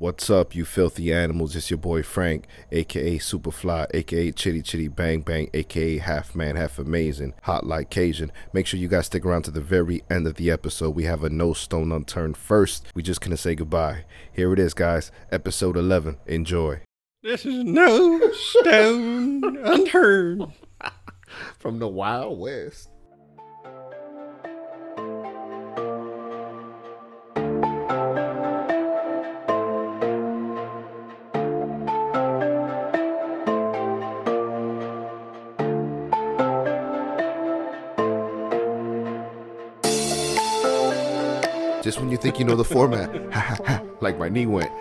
What's up, you filthy animals? It's your boy Frank, aka Superfly, aka Chitty Chitty Bang Bang, aka Half Man, Half Amazing, Hot Like Cajun. Make sure you guys stick around to the very end of the episode. We have a no stone unturned first. We just gonna say goodbye. Here it is, guys. Episode 11. Enjoy. This is no stone unturned. From the Wild West. You think you know the format, like my knee went.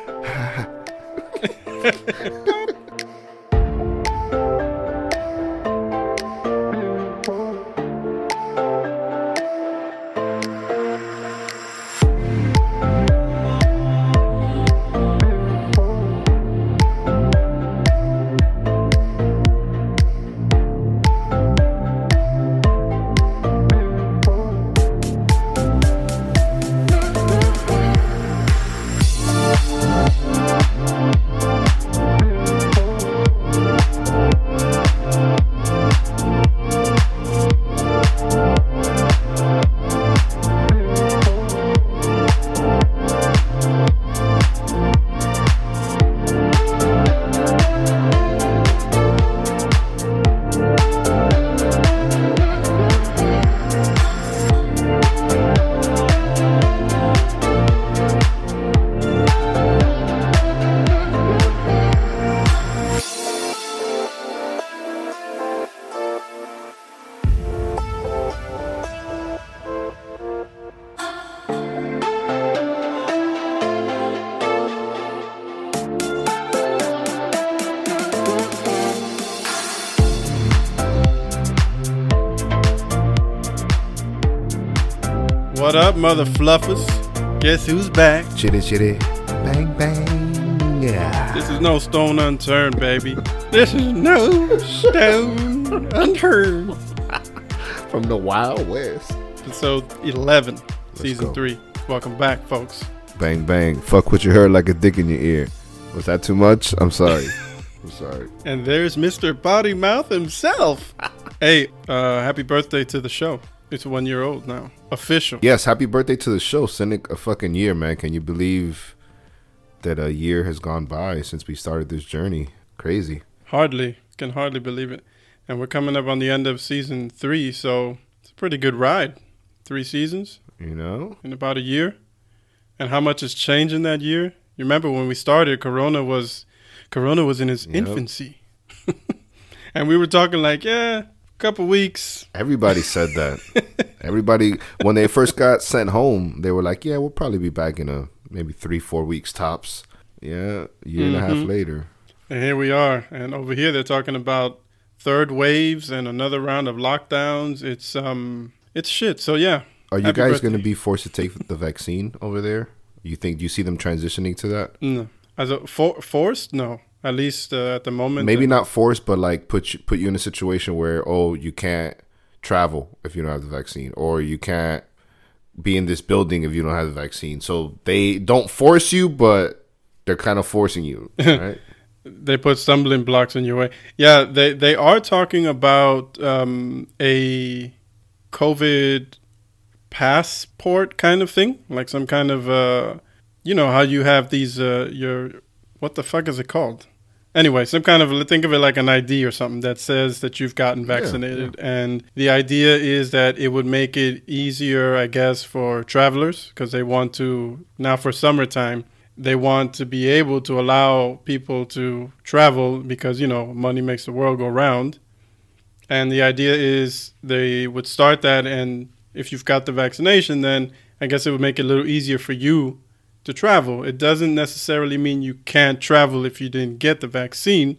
What up, mother fluffers? Guess who's back? Chitty Chitty Bang Bang. Yeah. This is no stone unturned, baby. This is no stone unturned. From the Wild West. Episode 11, season go. 3. Welcome back, folks. Bang bang. Fuck what you heard like a dick in your ear. Was that too much? I'm sorry. I'm sorry. And there's Mr. Body Mouth himself. hey, uh, happy birthday to the show. It's one year old now. Official. Yes, happy birthday to the show. Send it a fucking year, man. Can you believe that a year has gone by since we started this journey? Crazy. Hardly. Can hardly believe it. And we're coming up on the end of season 3, so it's a pretty good ride. Three seasons. You know? in about a year and how much has changed in that year you remember when we started corona was corona was in its Yep. infancy and we were talking like yeah couple weeks Everybody said that. Everybody, when they first got sent home, they were like, yeah, we'll probably be back in a maybe three, four weeks tops. Yeah, year and a half Mhm. later. and here we are and over here they're talking about third waves and another round of lockdowns it's um it's shit so yeah Are you guys going to be forced to take the vaccine over there? You think, do you see them transitioning to that? no as a for, forced no at least uh, at the moment maybe not forced, but like put you, put you in a situation where oh you can't travel if you don't have the vaccine, or you can't be in this building if you don't have the vaccine. So they don't force you, but they're kind of forcing you, right? they put stumbling blocks in your way. Yeah, they they are talking about um, a COVID passport kind of thing, like some kind of uh, you know how you have these uh, your what the fuck is it called? Anyway, some kind of think of it like an ID or something that says that you've gotten Yeah, vaccinated, and the idea is that it would make it easier, I guess, for travelers because they want to now for summertime they want to be able to allow people to travel because you know money makes the world go round. And the idea is they would start that and if you've got the vaccination then i guess it would make it a little easier for you to travel it doesn't necessarily mean you can't travel if you didn't get the vaccine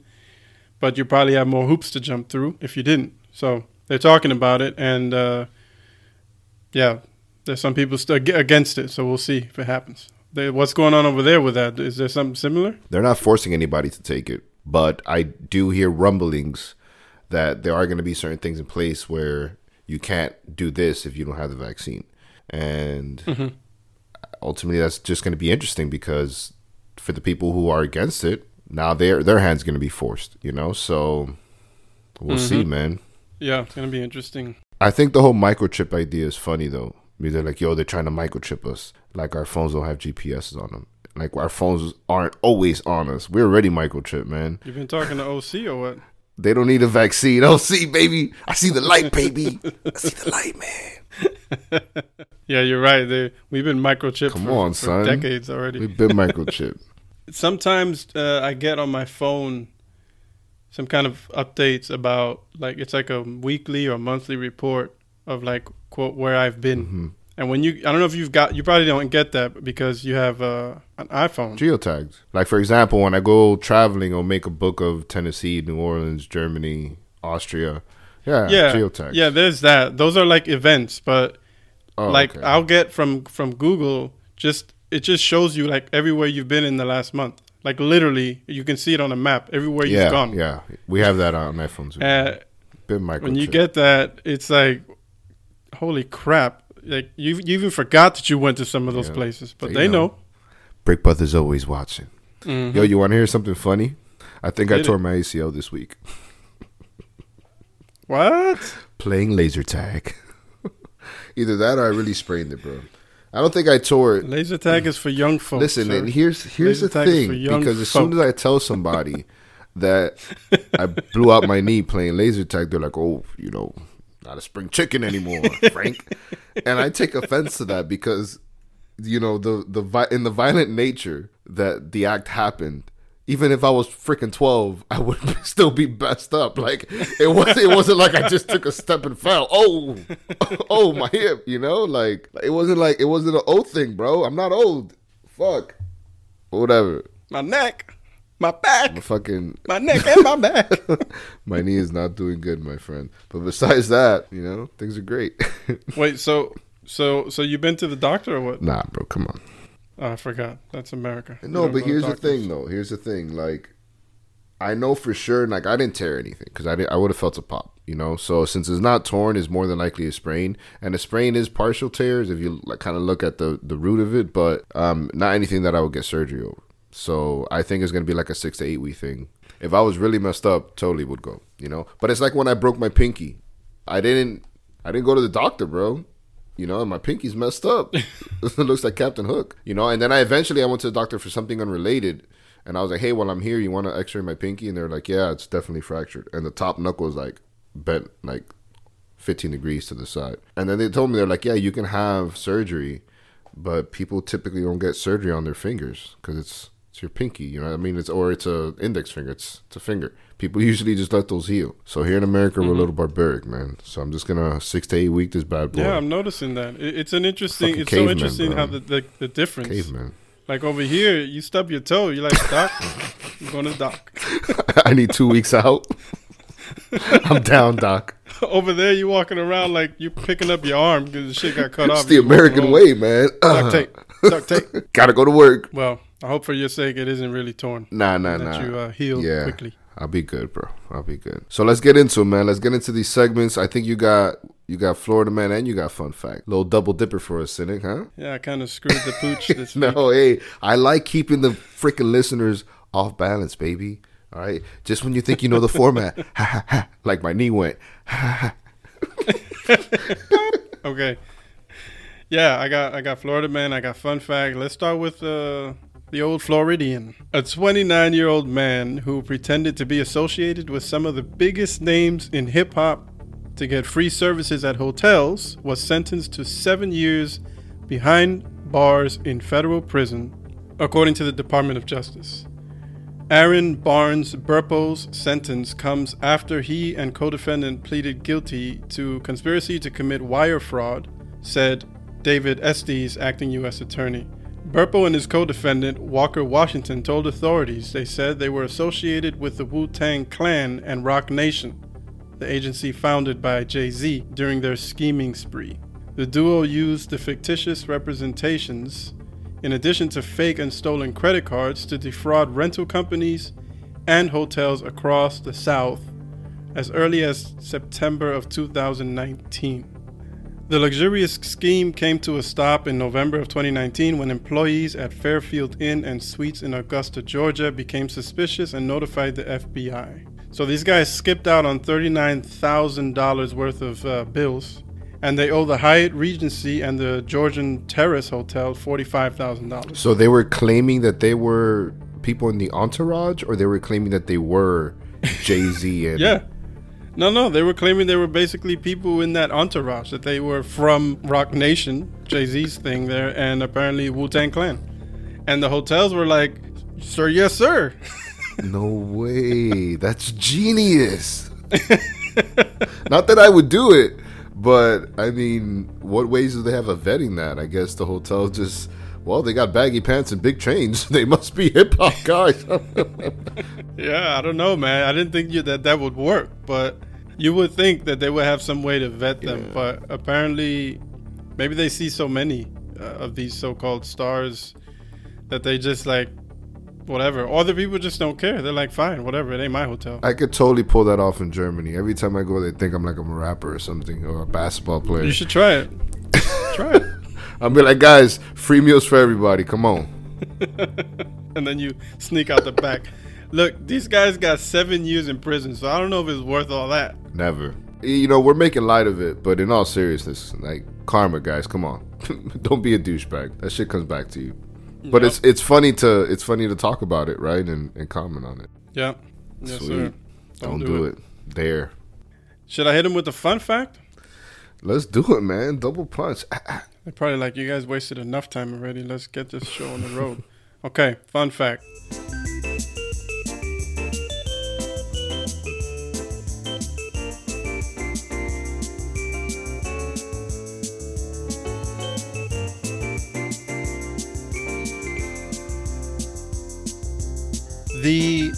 but you probably have more hoops to jump through if you didn't so they're talking about it and uh, yeah there's some people still against it so we'll see if it happens they, what's going on over there with that? Is there something similar? They're not forcing anybody to take it, but I do hear rumblings that there are going to be certain things in place where you can't do this if you don't have the vaccine. And Mm-hmm. Ultimately, that's just going to be interesting because for the people who are against it, now their their hands going to be forced. You know, so we'll see, mm-hmm. man. Yeah, it's gonna be interesting. I think the whole microchip idea is funny though. Because they're like, yo, they're trying to microchip us. Like our phones don't have GPSs on them. Like our phones aren't always on us. We're already microchip, man. You've been talking to OC or what? They don't need a vaccine. OC, baby. I see the light, baby. I see the light, man. Yeah, you're right. They, we've been microchipped Come for, on, for son. decades already. We've been microchip. Sometimes uh, I get on my phone some kind of updates about like it's like a weekly or monthly report of like quote where I've been. Mm-hmm. And when you, I don't know if you've got, you probably don't get that because you have uh, an iPhone. Geotags. Like for example, when I go traveling, I'll make a book of Tennessee, New Orleans, Germany, Austria. Yeah, yeah, geotags. yeah. There's that. Those are like events, but Oh, like okay. I'll get from from Google just it just shows you like everywhere you've been in the last month. Like literally, you can see it on a map everywhere yeah, you've gone. yeah. We have that on iPhones. Uh, been microchip. when you get that, it's like, holy crap! Like you, you even forgot that you went to some of those Yeah, places, but they they know. know. Brick Brothers always watching. Mhm. Yo, you want to hear something funny? I think I tore it. my ACL this week What? playing laser tag. Either that or I really sprained it, bro. I don't think I tore it. Laser tag is for young folks. Listen, sir. and here's here's Laser the tag is for thing because as soon as I tell somebody that I blew out my knee playing laser tag, they're like, "Oh, you know, not a spring chicken anymore, Frank." and I take offense to that because you know the the in the violent nature that the act happened. Even if I was freaking twelve, I would still be messed up. Like it was, it wasn't like I just took a step and fell. Oh, oh my hip, you know. Like it wasn't like it wasn't an old thing, bro. I'm not old. Fuck, whatever. my neck, my back, My fucking my neck, and my back. my knee is not doing good, my friend. But besides that, you know, things are great. Wait, so so so you've been to the doctor or what? nah, bro, come on. Oh, I forgot. That's America. No, but here's the thing, though. Here's the thing. Like, I know for sure. Like, I didn't tear anything because I didn't, I would have felt a pop. You know. So since it's not torn, it's more than likely a sprain, and a sprain is partial tears if you like kind of look at the the root of it, but um, not anything that I would get surgery over. So I think it's gonna be like a six to eight week thing. If I was really messed up, totally would go. You know. But it's like when I broke my pinky. I didn't. I didn't go to the doctor, bro. You know, and my pinky's messed up. it looks like Captain Hook. You know, and then I eventually I went to the doctor for something unrelated, and I was like, "Hey, while I'm here, you want to X-ray my pinky?" And they're like, "Yeah, it's definitely fractured." And the top knuckle is like bent like 15 degrees to the side. And then they told me they're like, "Yeah, you can have surgery, but people typically don't get surgery on their fingers because it's it's your pinky. You know, what I mean, it's or it's a index finger. It's it's a finger. People usually just let those heal. So here in America, we're a little barbaric, man. So I'm just gonna six to eight week this bad boy. Yeah, I'm noticing that. It's an interesting. Fucking It's so interesting bro. how the, the the difference. caveman. Like over here, you stub your toe. You're like, doc, I'm going to doc. I need two weeks out. I'm down, doc. over there, you walking around like you're picking up your arm because the shit got cut off. It's the American way, man. Duct tape. Duct tape. Gotta go to work. Well, I hope for your sake it isn't really torn. Nah, nah, and nah. that you uh, heal Yeah. quickly. I'll be good, bro. I'll be good. So let's get into it, man. Let's get into these segments. I think you got you got Florida man and you got fun fact. Little double dipper for us, cynic, huh? Yeah, I kind of screwed the pooch this. No, hey, I like keeping the freaking listeners off balance, baby. All right, just when you think you know the format, ha ha ha, like my knee went. Okay. Yeah, I got I got Florida man. I got fun fact. Let's start with uh, the old Floridian. A 29 year old man who pretended to be associated with some of the biggest names in hip hop to get free services at hotels was sentenced to seven years behind bars in federal prison, according to the Department of Justice. Aaron Barnes Burpo's sentence comes after he and co defendant pleaded guilty to conspiracy to commit wire fraud, said David Estes, acting U.S. Attorney. Burpo and his co defendant, Walker Washington, told authorities they said they were associated with the Wu Tang Clan and Roc Nation, the agency founded by Jay Z, during their scheming spree. The duo used the fictitious representations in addition to fake and stolen credit cards to defraud rental companies and hotels across the South as early as September of 2019. The luxurious scheme came to a stop in November of 2019 when employees at Fairfield Inn and Suites in Augusta, Georgia became suspicious and notified the FBI. So these guys skipped out on $39,000 worth of uh, bills, and they owe the Hyatt Regency and the Georgian Terrace Hotel $45,000. So they were claiming that they were people in the entourage, or they were claiming that they were Jay Z and Yeah. No, no, they were claiming they were basically people in that entourage, that they were from Roc Nation, Jay Z's thing there, and apparently Wu Tang Clan. And the hotels were like, Sir, yes, sir. No way. That's genius. Not that I would do it, but I mean, what ways do they have of vetting that? I guess the hotel just, well, they got baggy pants and big chains. They must be hip hop guys. Yeah, I don't know, man. I didn't think you, that that would work, but you would think that they would have some way to vet them. Yeah. But apparently, maybe they see so many uh, of these so-called stars that they just like whatever. Other people just don't care. They're like, fine, whatever. It ain't my hotel. I could totally pull that off in Germany. Every time I go, they think I'm like I'm a rapper or something or a basketball player. You should try it. try it. I'll be like, guys, free meals for everybody. Come on. and then you sneak out the back. Look, these guys got seven years in prison, so I don't know if it's worth all that. Never. You know, we're making light of it, but in all seriousness, like karma, guys, come on. Don't be a douchebag. That shit comes back to you. But Yep. it's it's funny to it's funny to talk about it, right? And, and comment on it. Yeah. Yes, Sweet. sir. Don't, do, it. There. Should I hit him with a fun fact? Let's do it, man. Double punch. They're probably like, you guys wasted enough time already. Let's get this show on the road. Okay, fun fact. The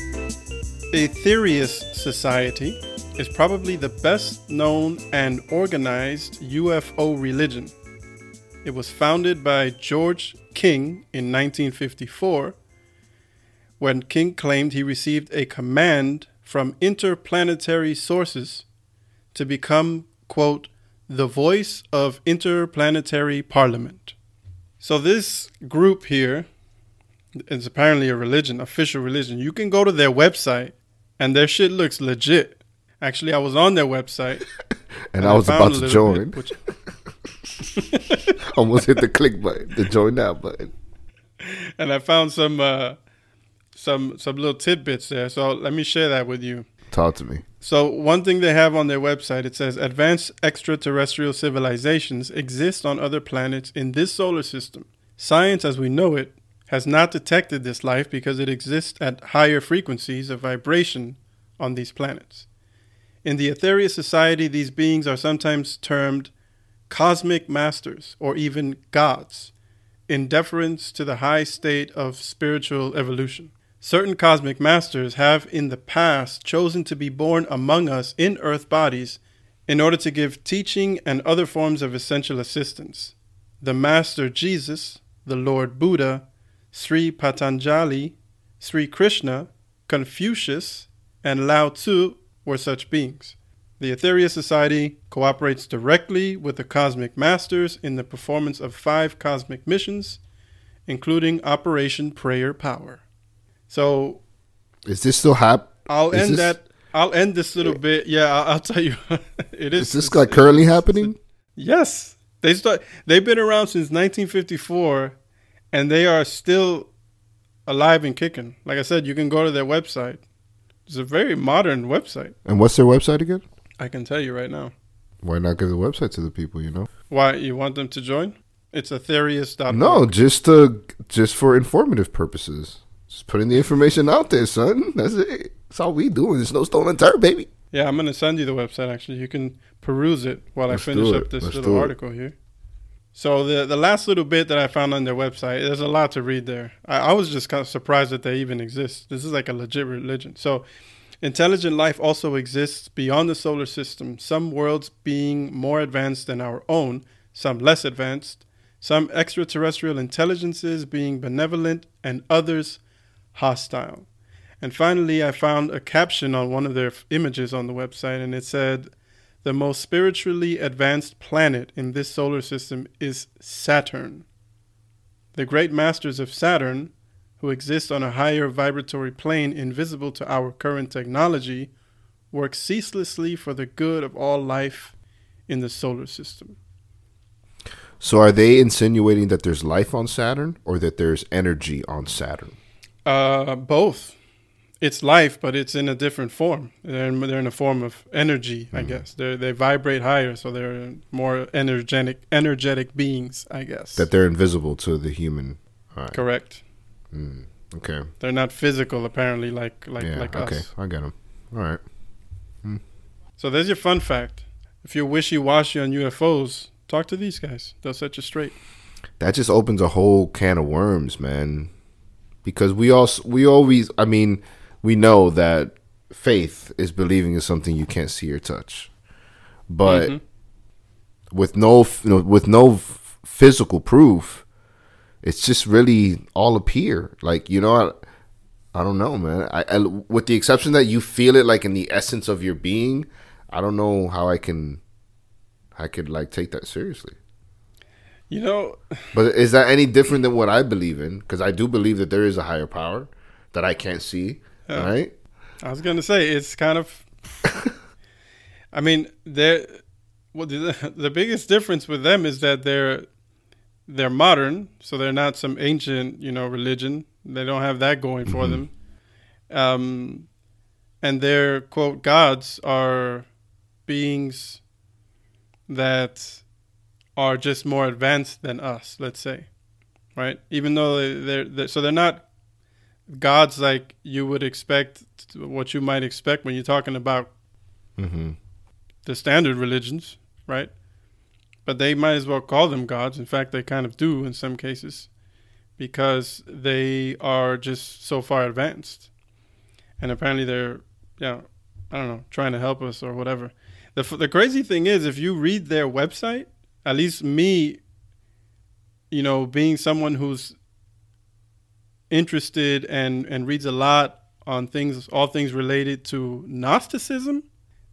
Aetherius Society is probably the best known and organized UFO religion. It was founded by George King in 1954 when King claimed he received a command from interplanetary sources to become, quote, the voice of interplanetary parliament. So, this group here is apparently a religion, official religion. You can go to their website and their shit looks legit. Actually, I was on their website. And I was found about to join. bit, which- Almost hit the click button, the join now button. and I found some uh, some some little tidbits there. So let me share that with you. Talk to me. So one thing they have on their website it says advanced extraterrestrial civilizations exist on other planets in this solar system. Science as we know it has not detected this life because it exists at higher frequencies of vibration on these planets. In the Aetherius society these beings are sometimes termed cosmic masters or even gods in deference to the high state of spiritual evolution. Certain cosmic masters have in the past chosen to be born among us in earth bodies in order to give teaching and other forms of essential assistance. The Master Jesus, the Lord Buddha, Sri Patanjali, Sri Krishna, Confucius, and Lao Tzu were such beings. The Aetherius Society cooperates directly with the Cosmic Masters in the performance of five cosmic missions, including Operation Prayer Power. So Is this still hap? I'll Is end this- that. I'll end this little bit. Yeah, I'll, I'll tell you. it is. Is this like currently happening? Yes, they start. They've been around since 1954, and they are still alive and kicking. Like I said, you can go to their website. It's a very modern website. And what's their website again? I can tell you right now. Why not give the website to the people? You know. Why you want them to join? It's aetherius.org. No, just to just for informative purposes. Just putting the information out there, son. That's it. That's all we doing. There's no stolen turd, baby. Yeah, I'm gonna send you the website. Actually, you can peruse it while Let's I finish up this Let's little article here. So the the last little bit that I found on their website, there's a lot to read there. I, I was just kind of surprised that they even exist. This is like a legit religion. So intelligent life also exists beyond the solar system. Some worlds being more advanced than our own, some less advanced. Some extraterrestrial intelligences being benevolent, and others hostile. And finally, I found a caption on one of their images on the website, and it said, the most spiritually advanced planet in this solar system is Saturn. The great masters of Saturn, who exist on a higher vibratory plane invisible to our current technology, work ceaselessly for the good of all life in the solar system. So are they insinuating that there's life on Saturn or that there's energy on Saturn? Uh, both. It's life, but it's in a different form. They're in, they're in a form of energy, I guess. They they vibrate higher, so they're more energetic energetic beings, I guess. That they're invisible to the human. All right. Correct. Mm, okay. They're not physical, apparently, like like yeah. like okay. us. I get them. All right. So there's your fun fact. If you're wishy washy on UFOs, talk to these guys. They'll set you straight. That just opens a whole can of worms, man. Because we also we always, I mean, we know that faith is believing in something you can't see or touch, but Mhm. with no you know, with no physical proof, it's just really all up here. Like you know, I, I don't know, man. I, I with the exception that you feel it like in the essence of your being, I don't know how I can, I could like take that seriously. You know, But is that any different than what I believe in? Because I do believe that there is a higher power that I can't see. Yeah. Right? I was gonna say it's kind of. I mean, they're well, the, the biggest difference with them is that they're they're modern, so they're not some ancient, you know, religion. They don't have that going for Mhm. them. Um, and their quote gods are beings that are just more advanced than us. Let's say, right? Even though they're, they're so they're not gods like you would expect what you might expect when you're talking about Mm-hmm. the standard religions, right? But they might as well call them gods. In fact, they kind of do in some cases because they are just so far advanced. And apparently they're, yeah, I don't know, trying to help us or whatever. The, the crazy thing is, if you read their website, at least me, you know, being someone who's interested and, and reads a lot on things, all things related to Gnosticism,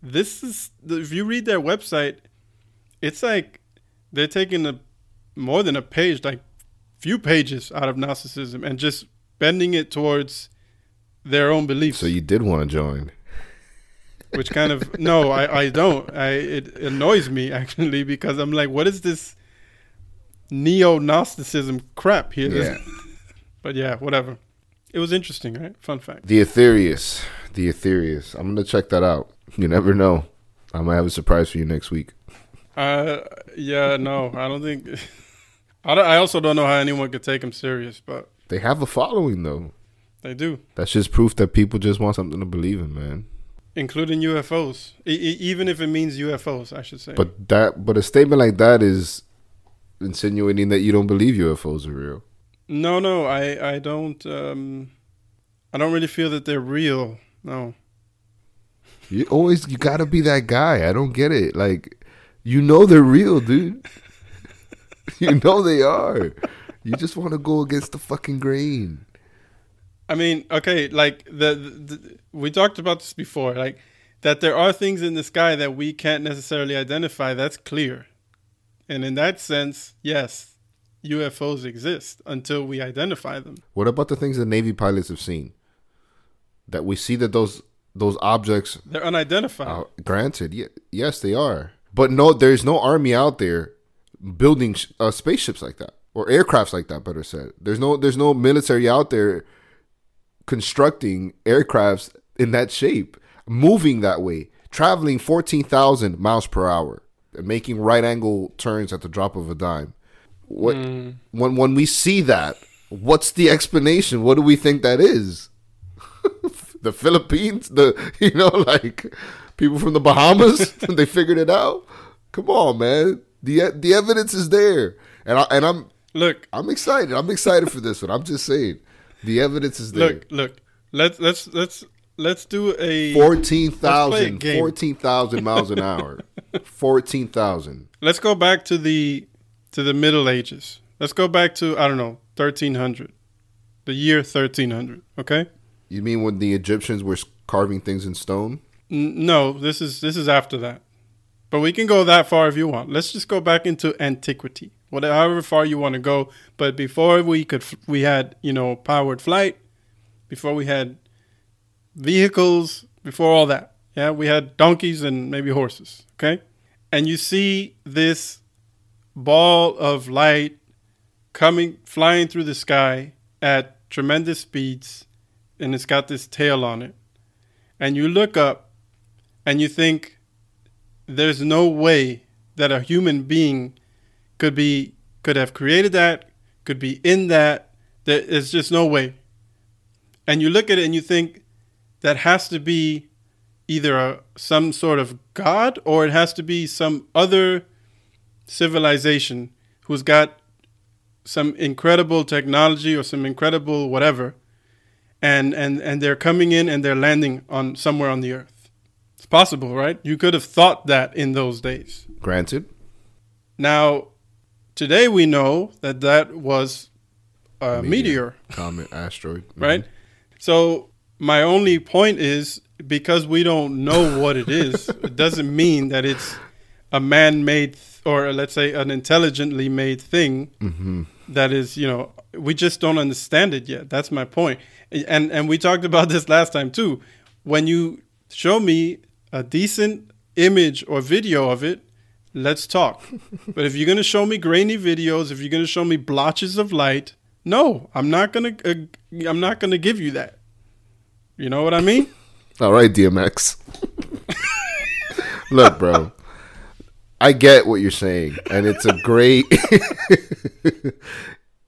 this is if you read their website it's like they're taking a more than a page like few pages out of gnosticism and just bending it towards their own beliefs So you did want to join. which kind of no i i don't i it annoys me actually because i'm like what is this neo-gnosticism crap here Yeah. but yeah whatever it was interesting right fun fact The Aetherius. The Aetherius. I'm gonna check that out. You never know. I might have a surprise for you next week. uh yeah no i don't think I, don't, I also don't know how anyone could take him serious but They have a following though. they do That's just proof that people just want something to believe in, man. including UFOs, e- e- even if it means UFOs, I should say. But that but a statement like that is insinuating that you don't believe UFOs are real. No, no, I, I don't, um, I don't really feel that they're real. No, You always you gotta be that guy. I don't get it. Like you know they're real, dude. you know they are. You just want to go against the fucking grain. I mean, okay, like the, the, the we talked about this before, like that there are things in the sky that we can't necessarily identify. That's clear, and in that sense, yes, UFOs exist until we identify them. What about the things that Navy pilots have seen? That we see that those those objects They're unidentified. Uh, granted, ye- yes, they are. But no, there's no army out there building sh- uh, spaceships like that or aircrafts like that. Better said, there's no there's no military out there constructing aircrafts in that shape, moving that way, traveling fourteen thousand miles per hour, and making right angle turns at the drop of a dime. What Mm. when when we see that, what's the explanation? What do we think that is? the Philippines, the you know, like people from the Bahamas, they figured it out. Come on, man. the The evidence is there, and I and I'm Look, I'm excited. I'm excited for this one. I'm just saying, the evidence is there. look, look. Let's let's let's let's do a 14,000 game. 14,000 miles an hour. 14,000. Let's go back to the to the Middle Ages. Let's go back to I don't know, 1300. The year 1300, okay? You mean when the Egyptians were carving things in stone? N- no, this is this is after that. But we can go that far if you want. Let's just go back into antiquity, whatever far you want to go. But before we could, we had you know powered flight, before we had vehicles, before all that. Yeah, we had donkeys and maybe horses. Okay, and you see this ball of light coming flying through the sky at tremendous speeds, and it's got this tail on it, and you look up, and you think there's no way that a human being could be could have created that, could be in that. There's just no way. And you look at it and you think that has to be either a, some sort of god or it has to be some other civilization who's got some incredible technology or some incredible whatever and and and they're coming in and they're landing on somewhere on the earth it's possible, right? You could have thought that in those days. Granted. Now, today we know that that was a meteor, meteor. comet, asteroid. Mm-hmm. Right? So, my only point is because we don't know what it is, it doesn't mean that it's a man made th- or let's say an intelligently made thing mm-hmm. that is, you know, we just don't understand it yet. That's my point. And and we talked about this last time too. When you show me a decent image or video of it, let's talk. but if you're going to show me grainy videos, if you're going to show me blotches of light, no, I'm not going to uh, I'm not going to give you that. You know what I mean? All right, DMX. Look, bro. I get what you're saying and it's a great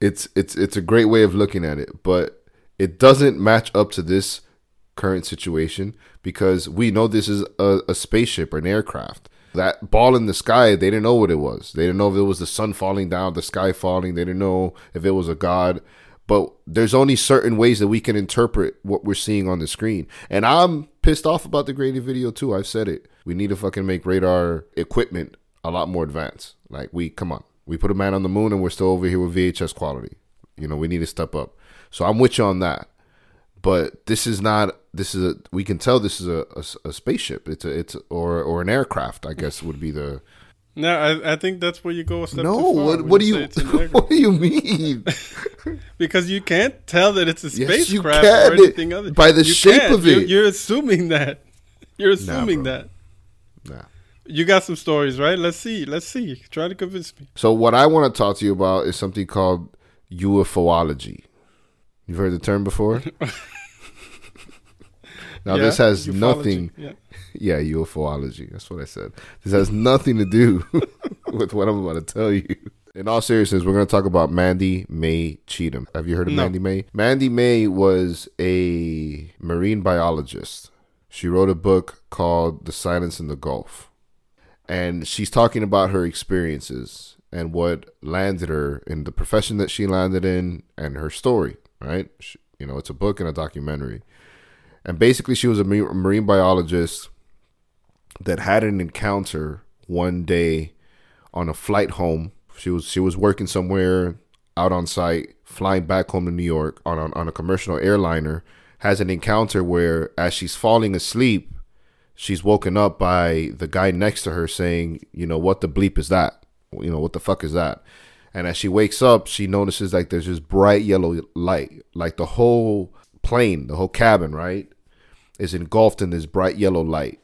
it's it's it's a great way of looking at it, but it doesn't match up to this current situation because we know this is a, a spaceship or an aircraft. That ball in the sky, they didn't know what it was. They didn't know if it was the sun falling down, the sky falling. They didn't know if it was a god. But there's only certain ways that we can interpret what we're seeing on the screen. And I'm pissed off about the grainy video too. I've said it. We need to fucking make radar equipment a lot more advanced. Like we come on. We put a man on the moon and we're still over here with VHS quality. You know, we need to step up. So I'm with you on that. But this is not this is a we can tell this is a, a, a, spaceship. It's a it's or or an aircraft i guess would be the no i, I think that's where you go a step no what, what do you what do you mean? Because you can't tell that it's a spacecraft yes, or anything other. by the you shape can. of it. you're, you're, assuming that. You're assuming nah, that. Nah you got some stories right let's see let's see try to convince me so what i want to talk to you about is something called ufoology You've heard the term before? now, yeah, this has ufology. nothing. Yeah. yeah, UFOlogy. That's what I said. This has nothing to do with what I'm about to tell you. In all seriousness, we're going to talk about Mandy May Cheatham. Have you heard of no. Mandy May? Mandy May was a marine biologist. She wrote a book called The Silence in the Gulf. And she's talking about her experiences and what landed her in the profession that she landed in and her story right? She, you know, it's a book and a documentary. And basically, she was a marine biologist that had an encounter one day on a flight home. She was she was working somewhere out on site, flying back home to New York on on, on a commercial airliner. Has an encounter where, as she's falling asleep, she's woken up by the guy next to her saying, "You know what the bleep is that? You know what the fuck is that?" And as she wakes up, she notices like there's this bright yellow light, like the whole plane, the whole cabin, right, is engulfed in this bright yellow light.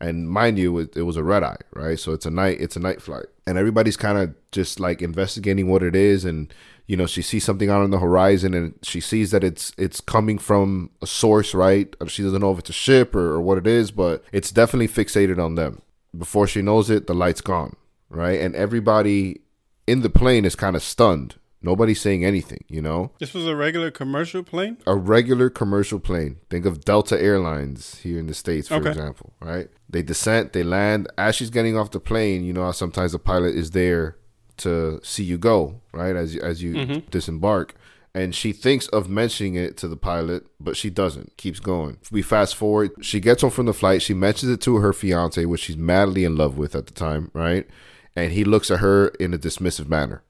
And mind you, it, it was a red eye, right? So it's a night, it's a night flight, and everybody's kind of just like investigating what it is, and you know, she sees something out on the horizon, and she sees that it's it's coming from a source, right? Uh, she doesn't know if it's a ship or, or what it is, but it's definitely fixated on them. Before she knows it, the light's gone, right? And everybody in the plane is kind of stunned. Nobody's saying anything, you know? This was a regular commercial plane? A regular commercial plane. Think of Delta Airlines here in the States, for okay. example, right? They descent, they land. As she's getting off the plane, you know sometimes the pilot is there to see you go, right? As you, as you mm-hmm. disembark. And she thinks of mentioning it to the pilot, but she doesn't. Keeps going. We fast forward. She gets home from the flight. She mentions it to her fiance, which she's madly in love with at the time, right? and he looks at her in a dismissive manner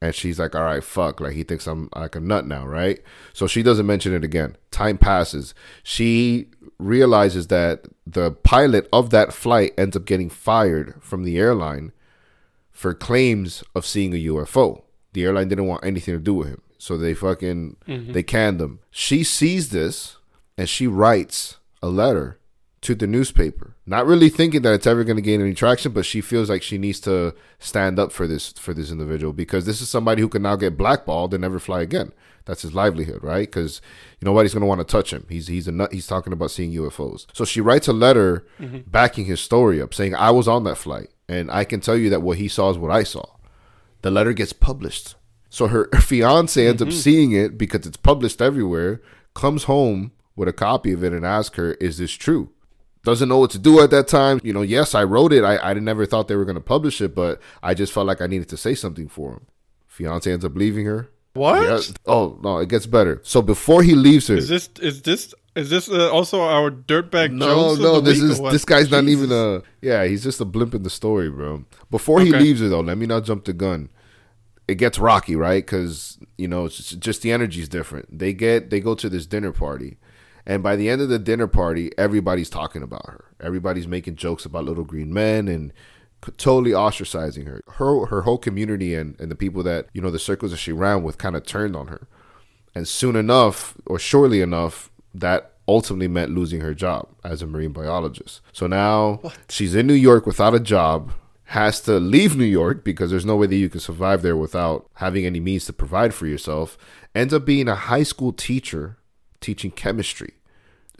And she's like, all right, fuck. Like, he thinks I'm like a nut now, right? So she doesn't mention it again. Time passes. She realizes that the pilot of that flight ends up getting fired from the airline for claims of seeing a UFO. The airline didn't want anything to do with him. So they fucking, mm-hmm. they canned him. She sees this and she writes a letter to the newspaper not really thinking that it's ever going to gain any traction but she feels like she needs to stand up for this for this individual because this is somebody who can now get blackballed and never fly again. That's his livelihood right? Because you know nobody's going to want to touch him. He's he's a nut he's talking about seeing ufos so she writes a letter mm-hmm. backing his story up saying i was on that flight and i can tell you that what he saw is what i saw the letter gets published so her, fiance ends up mm-hmm. seeing it because it's published everywhere comes home with a copy of it and asks her is this true doesn't know what to do at that time. You know, yes, I wrote it. I, I never thought they were going to publish it, but I just felt like I needed to say something for him. Fiance ends up leaving her. What? Yeah. Oh no, it gets better. So before he leaves her, Is this is this is this uh, also our dirtbag no, no, this is this guy's not even a yeah. He's just a blimp in the story, bro. Before he Okay. leaves her though, let me not jump the gun. It gets rocky, right? Because you know, it's just, just the energy's different. They get they go to this dinner party, and by the end of the dinner party, everybody's talking about her. Everybody's making jokes about little green men and totally ostracizing her. Her her whole community and and the people that you know the circles that she ran with kind of turned on her. And soon enough, or shortly enough, that ultimately meant losing her job as a marine biologist. So now she's in New York without a job, has to leave New York because there's no way that you can survive there without having any means to provide for yourself. Ends up being a high school teacher teaching chemistry.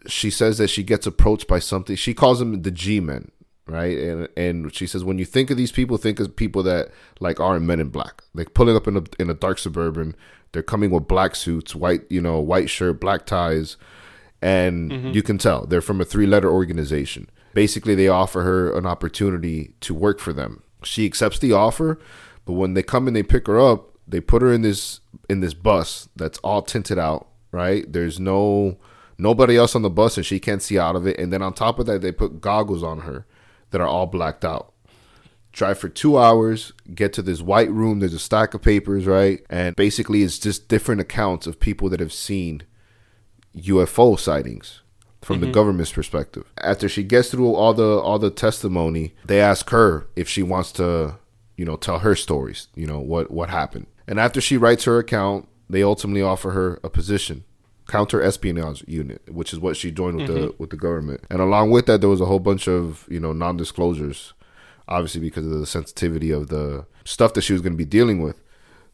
She says that she gets approached by something. She calls them the G men, right? And and she says when you think of these people, think of people that like are in Men in Black, like pulling up in a in a dark suburban. They're coming with black suits, white you know white shirt, black ties, and mm-hmm. you can tell they're from a three letter organization. Basically, they offer her an opportunity to work for them. She accepts the offer, but when they come and they pick her up, they put her in this in this bus that's all tinted out, right? There's no nobody else on the bus and she can't see out of it. And then on top of that, they put goggles on her that are all blacked out drive for two hours, get to this white room. There's a stack of papers, right? And basically, it's just different accounts of people that have seen UFO sightings from the mm-hmm. government's perspective. After she gets through all the all the testimony, they ask her if she wants to, you know, tell her stories. You know what what happened. And after she writes her account, they ultimately offer her a position counter espionage unit, which is what she joined with the mm-hmm. with the government. And along with that, there was a whole bunch of you know non disclosures, obviously because of the sensitivity of the stuff that she was going to be dealing with.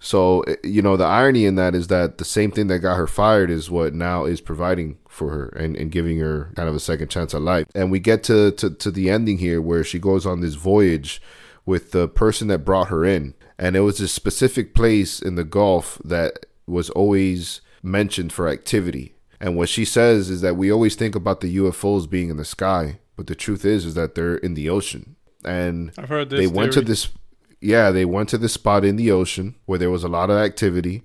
So eh, you know the irony in that is that the same thing that got her fired is what now is providing for her and, and giving her kind of a second chance at life. And we get to, to to the ending here where she goes on this voyage with the person that brought her in, and it was a specific place in the Gulf that was always mentioned for activity. And what she says is that we always think about the UFOs being in the sky, but the truth is is that they're in the ocean. And I've heard this. they went to this yeah they went to this spot in the ocean where there was a lot of activity.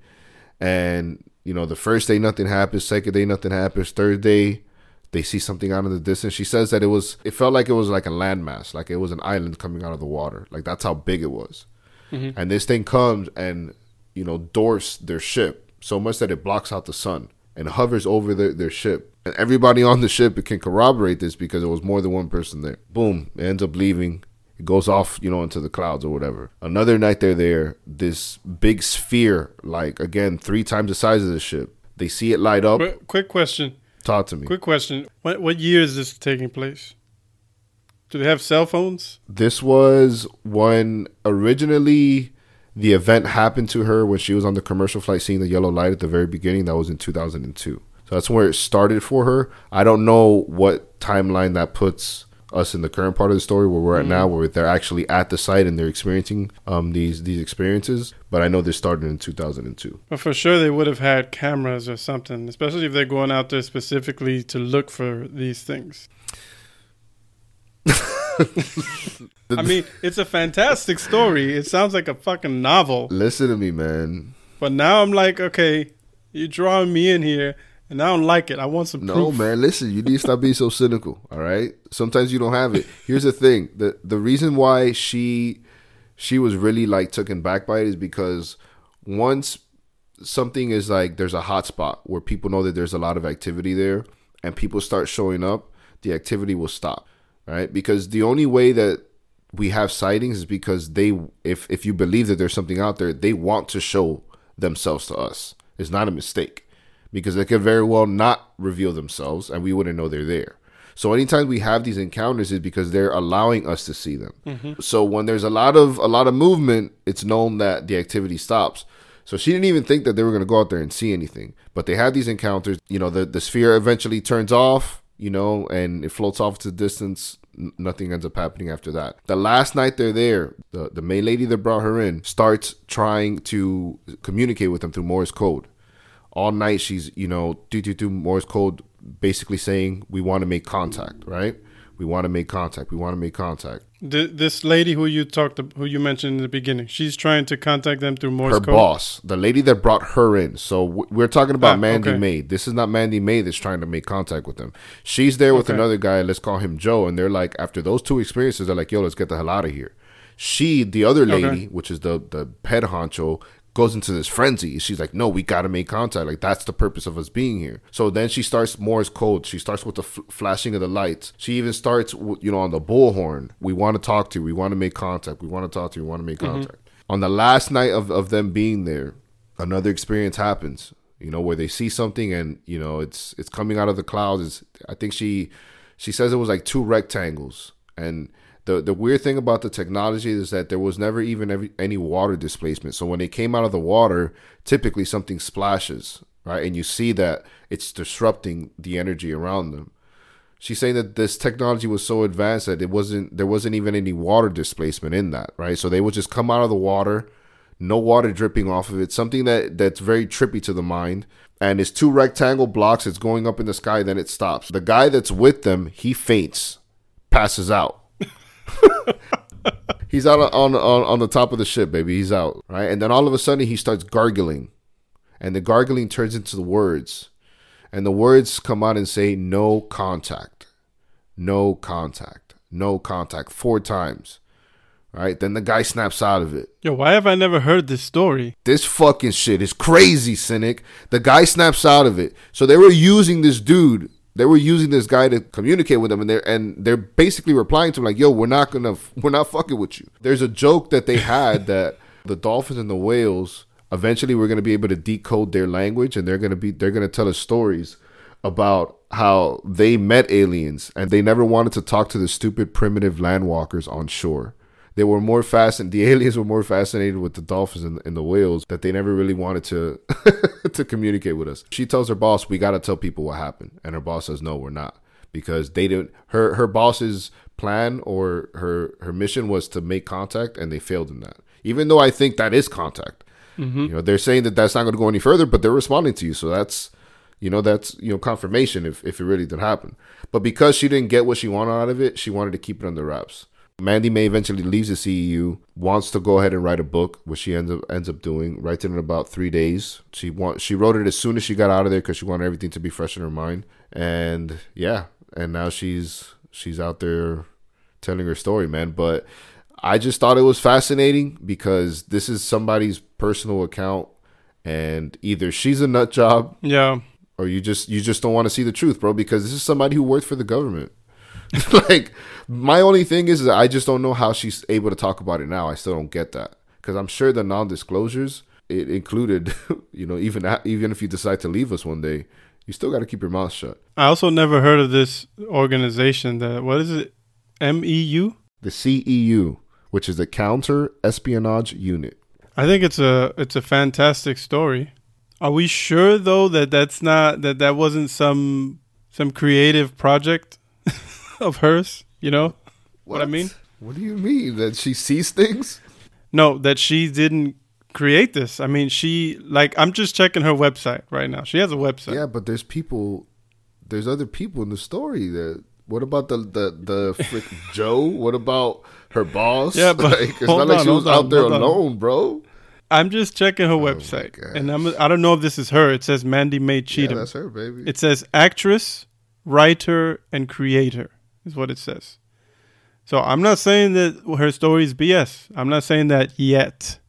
And you know the first day nothing happens second day nothing happens third day they see something out in the distance. She says that it was it felt like it was like a landmass like it was an island coming out of the water. Like that's how big it was. Mm-hmm. And this thing comes and you know dwarfs their ship so much that it blocks out the sun and hovers over their, their ship and everybody on the ship can corroborate this because there was more than one person there boom it ends up leaving it goes off, you know, into the clouds or whatever. Another night they're there, this big sphere, like again, three times the size of the ship. They see it light up. Quick, quick question. Talk to me. Quick question. What what year is this taking place? Do they have cell phones? This was when originally the event happened to her when she was on the commercial flight seeing the yellow light at the very beginning. That was in 2002. So that's where it started for her. I don't know what timeline that puts us in the current part of the story where we're at now, where they're actually at the site and they're experiencing um, these these experiences. But I know this started in 2002. But for sure they would have had cameras or something, especially if they're going out there specifically to look for these things. I mean, it's a fantastic story. It sounds like a fucking novel. Listen to me, man. But now I'm like, okay, you're drawing me in here, and I don't like it. I want some No, proof. man. Listen, you need to stop being so cynical. All right. Sometimes you don't have it. Here's the thing: the the reason why she she was really like taken back by it is because once something is like there's a hot spot where people know that there's a lot of activity there and people start showing up, the activity will stop, right? Because the only way that we have sightings is because they if if you believe that there's something out there, they want to show themselves to us. It's not a mistake because they could very well not reveal themselves and we wouldn't know they're there. So anytime we have these encounters is because they're allowing us to see them. Mm-hmm. So when there's a lot of a lot of movement, it's known that the activity stops. So she didn't even think that they were going to go out there and see anything. But they had these encounters. You know, the the sphere eventually turns off. You know, and it floats off to the distance. Nothing ends up happening after that. The last night they're there, the the main lady that brought her in starts trying to communicate with them through Morse code. All night she's you know do do do Morse code, basically saying we want to make contact, right? We want to make contact. We want to make contact. Th- this lady who you talked, to, who you mentioned in the beginning, she's trying to contact them through Morse her code. boss, the lady that brought her in. So we're talking about Ah, Mandy okay. May. This is not Mandy May that's trying to make contact with them. She's there with Okay. another guy. Let's call him Joe. And they're like, after those two experiences, they're like, yo, let's get the hell out of here. She, the other lady, Okay. which is the the head honcho, goes into this frenzy. She's like, no, we got to make contact. Like that's the purpose of us being here. So then she starts Morse code. She starts with the f- flashing of the lights. She even starts, you know, on the bullhorn. We want to talk to you. We want to make contact. We want to talk to you. We want to make mm-hmm. contact. On the last night of, of them being there, another experience happens. You know, where they see something and you know it's it's coming out of the clouds. It's, I think she she says it was like two rectangles and the the weird thing about the technology is that there was never even every, any water displacement. So when they came out of the water, typically something splashes, right? And you see that it's disrupting the energy around them. She's saying that this technology was so advanced that it wasn't there wasn't even any water displacement in that, right? So they would just come out of the water, no water dripping off of it, something that that's very trippy to the mind. And it's two rectangle blocks, it's going up in the sky, then it stops. The guy that's with them, he faints, passes out. He's out on, on on the top of the ship, baby. He's out, right? And then all of a sudden he starts gargling. And the gargling turns into the words. And the words come out and say no contact. No contact. No contact four times. Right? Then the guy snaps out of it. Yo, why have I never heard this story? This fucking shit is crazy, cynic. The guy snaps out of it. So they were using this dude. They were using this guy to communicate with them, and they're and they're basically replying to him like, "Yo, we're not gonna, we're not fucking with you." There's a joke that they had that the dolphins and the whales eventually we're gonna be able to decode their language, and they're gonna be they're gonna tell us stories about how they met aliens and they never wanted to talk to the stupid primitive landwalkers on shore. They were more fascinated. The aliens were more fascinated with the dolphins and, and the whales that they never really wanted to to communicate with us. She tells her boss, "We got to tell people what happened," and her boss says, "No, we're not," because they didn't. Her her boss's plan or her her mission was to make contact, and they failed in that. Even though I think that is contact. Mm-hmm. You know, they're saying that that's not going to go any further, but they're responding to you, so that's you know that's you know confirmation if if it really did happen. But because she didn't get what she wanted out of it, she wanted to keep it under wraps. Mandy May eventually leaves the CEU, wants to go ahead and write a book, which she ends up ends up doing. Writes it in about three days. She want she wrote it as soon as she got out of there because she wanted everything to be fresh in her mind. And yeah, and now she's she's out there telling her story, man. But I just thought it was fascinating because this is somebody's personal account, and either she's a nut job Yeah. or you just you just don't want to see the truth, bro. Because this is somebody who worked for the government. like my only thing is that I just don't know how she's able to talk about it now. I still don't get that because I'm sure the non-disclosures it included, you know, even even if you decide to leave us one day, you still got to keep your mouth shut. I also never heard of this organization that what is it? M E U? The CEU, which is the Counter Espionage Unit. I think it's a it's a fantastic story. Are we sure though that that's not that that wasn't some some creative project of hers, you know? What I mean? What do you mean that she sees things? No, that she didn't create this. I mean, she like I'm just checking her website right now. She has a website. Yeah, but there's people, there's other people in the story. That what about the the the frick Joe? What about her boss? Yeah, but like, it's not like on, she was on, out there hold on. alone, bro. I'm just checking her Oh website, and I'm I don't know if this is her. It says Mandy May Yeah, that's her, baby. it says actress, writer, and creator is what it says. So I'm not saying that her story is BS. I'm not saying that yet.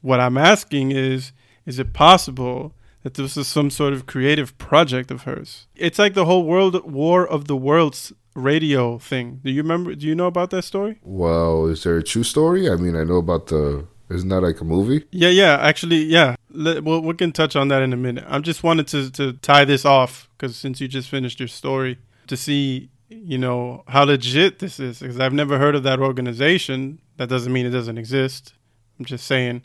What I'm asking is, is it possible that this is some sort of creative project of hers? It's like the whole World War of the Worlds radio thing. Do you remember? Do you know about that story? Well, is there a true story? I mean, I know about the. Isn't that like a movie? Yeah, yeah. Actually, yeah. Let, well, we can touch on that in a minute. I just wanted to to tie this off because since you just finished your story, to see you know how legit this is because I've never heard of that organization. That doesn't mean it doesn't exist. I'm just saying.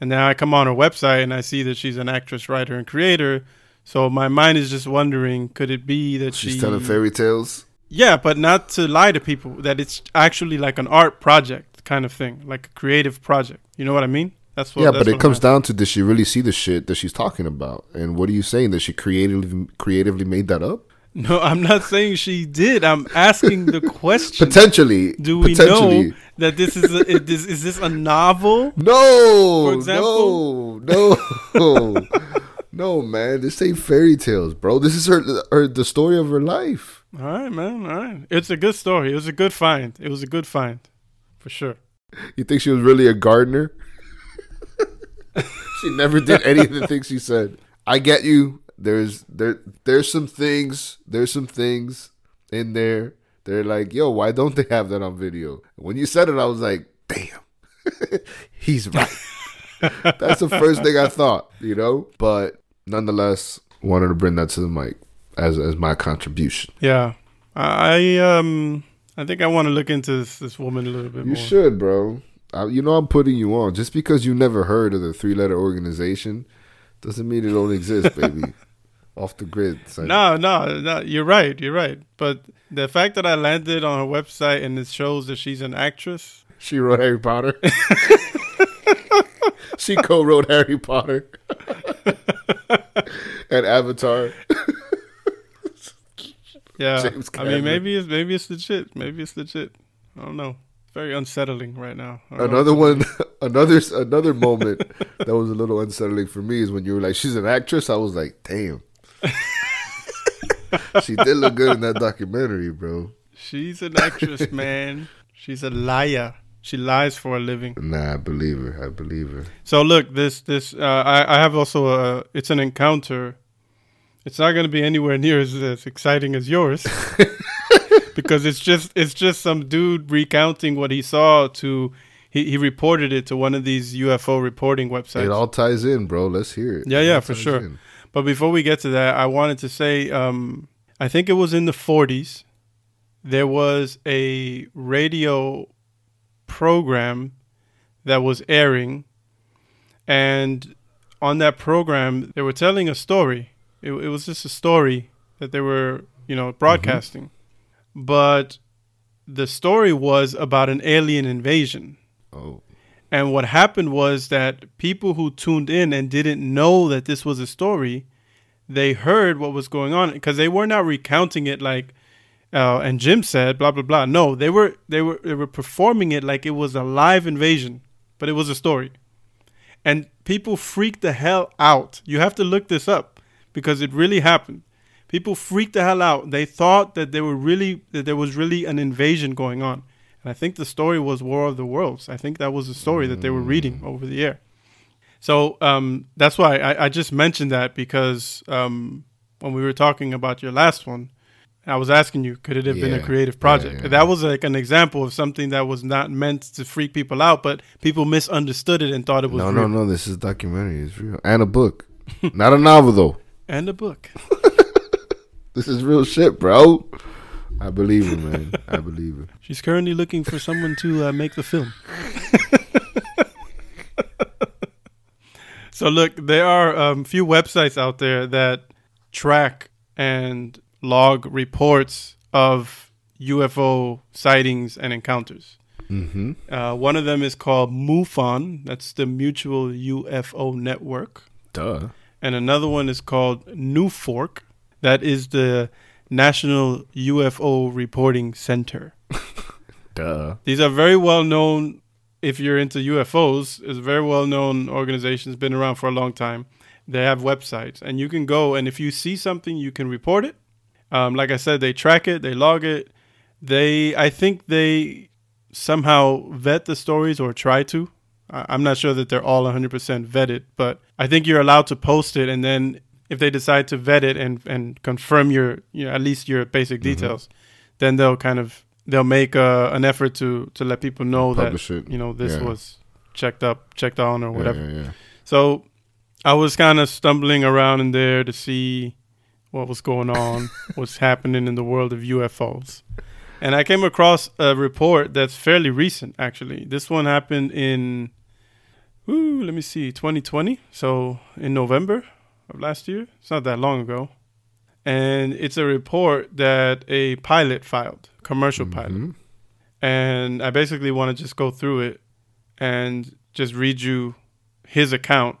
And now I come on her website and I see that she's an actress, writer, and creator. So my mind is just wondering, could it be that She's she telling fairy tales. yeah, but not to lie to people. That it's actually like an art project kind of thing, like a creative project. You know what I mean? That's what. yeah, that's but it comes I'm down to does she really see the shit that she's talking about? And what are you saying that she creatively creatively made that up? No, I'm not saying she did. I'm asking the question. Potentially. Do we potentially. know that this is a, is this, is this a novel? No, For example? no, no, no, man. This ain't fairy tales, bro. This is her, her the story of her life. All right, man. All right. It's a good story. It was a good find. It was a good find, for sure. You think she was really a gardener? she never did any of the things she said. I get you. There's there there's some things there's some things in there. They're like, yo, why don't they have that on video? When you said it, I was like, damn, he's right. That's the first thing I thought, you know. But nonetheless, wanted to bring that to the mic as as my contribution. Yeah. I um I think I want to look into this, this woman a little bit You more. should, bro. I, you know I'm putting you on. Just because you never heard of the three letter organization doesn't mean it don't exist, baby. Off the grid. No, no, no. You're right. You're right. But the fact that I landed on her website and it shows that she's an actress. She wrote Harry Potter. she co-wrote Harry Potter and Avatar. Yeah. I mean, maybe it's maybe it's legit. Maybe it's legit. I don't know. Very unsettling right now. I don't know Another one, another another moment that was a little unsettling for me is when you were like, "She's an actress." I was like, "Damn." she did look good in that documentary, bro. She's an actress, man. She's a liar. She lies for a living. Nah, I believe her. I believe her. So look, this this uh, I I have also a it's an encounter. It's not going to be anywhere near as, as exciting as yours because it's just it's just some dude recounting what he saw to he, he reported it to one of these UFO reporting websites. It all ties in, bro. Let's hear it. Yeah, It yeah, for sure. in. But before we get to that, I wanted to say um, I think it was in the 40s. There was a radio program that was airing, and on that program, they were telling a story. It, it was just a story that they were, you know, broadcasting. But the story was about an alien invasion. Oh, And what happened was that people who tuned in and didn't know that this was a story, they heard what was going on because they were not recounting it like, uh, and Jim said blah blah blah. No, they were they were they were performing it like it was a live invasion, but it was a story, and people freaked the hell out. You have to look this up because it really happened. People freaked the hell out. They thought that they were really that there was really an invasion going on. And I think the story was War of the Worlds. I think that was the story that they were reading over the air. So um, that's why I, I just mentioned that because um, when we were talking about your last one, I was asking you, could it have been a Yeah. creative Yeah, project? yeah. That was like an example of something that was not meant to freak people out, but people misunderstood it and thought it was no, real. no, no. This is a documentary. It's real. And a book. Not a novel, though. And a book. This is real shit, bro. I believe her, man. I believe her. She's currently looking for someone to uh, make the film. so look, there are a um, few websites out there that track and log reports of UFO sightings and encounters. Mm-hmm. Uh, one of them is called MUFON. That's the Mutual UFO Network. Duh. And another one is called NUFORC. That is the National UFO Reporting Center. Duh. These are very well known. If you're into UFOs, it's a very well known organization. It's been around for a long time. They have websites, and you can go and if you see something, you can report it. Um, like I said, they track it, they log it. They, I think they somehow vet the stories or try to. I- I'm not sure that they're all 100% vetted, but I think you're allowed to post it, and then if they decide to vet it and and confirm your you know at least your basic Mm-hmm. details, then they'll kind of they'll make uh, an effort to to let people know that it. you know this Yeah. was checked up, checked on, or whatever. Yeah, yeah. So I was kind of stumbling around in there to see what was going on, what's happening in the world of UFOs. And I came across a report that's fairly recent, actually. This one happened in, ooh, let me see, 2020. So in November of last year. It's not that long ago. And it's a report that a pilot filed, commercial pilot Mhm. and I basically want to just go through it and just read you his account.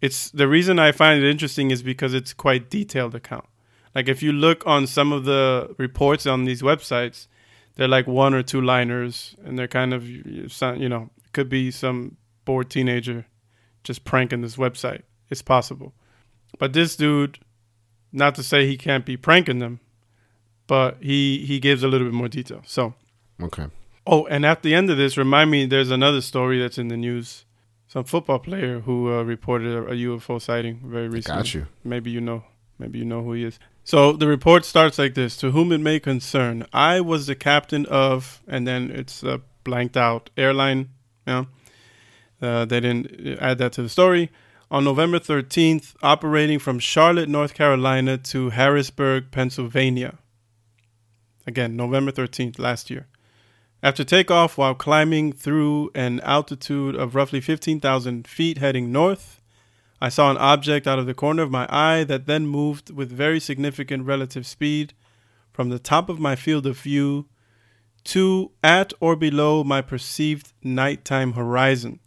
It's the reason I find it interesting is because it's quite detailed account. Like if you look on some of the reports on these websites, they're like one or two liners, and they're kind of you know could be some bored teenager just pranking this website. It's possible, but this dude, not to say he can't be pranking them, but he he gives a little bit more detail. So. Okay. Oh, and at the end of this, remind me there's another story that's in the news. Some football player who uh, reported a, a UFO sighting very recently. Got you. Maybe you know. Maybe you know who he is. So the report starts like this: To whom it may concern, I was the captain of, and then it's a blanked out airline. Yeah, uh, they didn't add that to the story. On November 13th, operating from Charlotte, North Carolina to Harrisburg, Pennsylvania. Again, November 13th last year. After takeoff, while climbing through an altitude of roughly 15,000 feet heading north, I saw an object out of the corner of my eye that then moved with very significant relative speed from the top of my field of view to at or below my perceived nighttime horizon,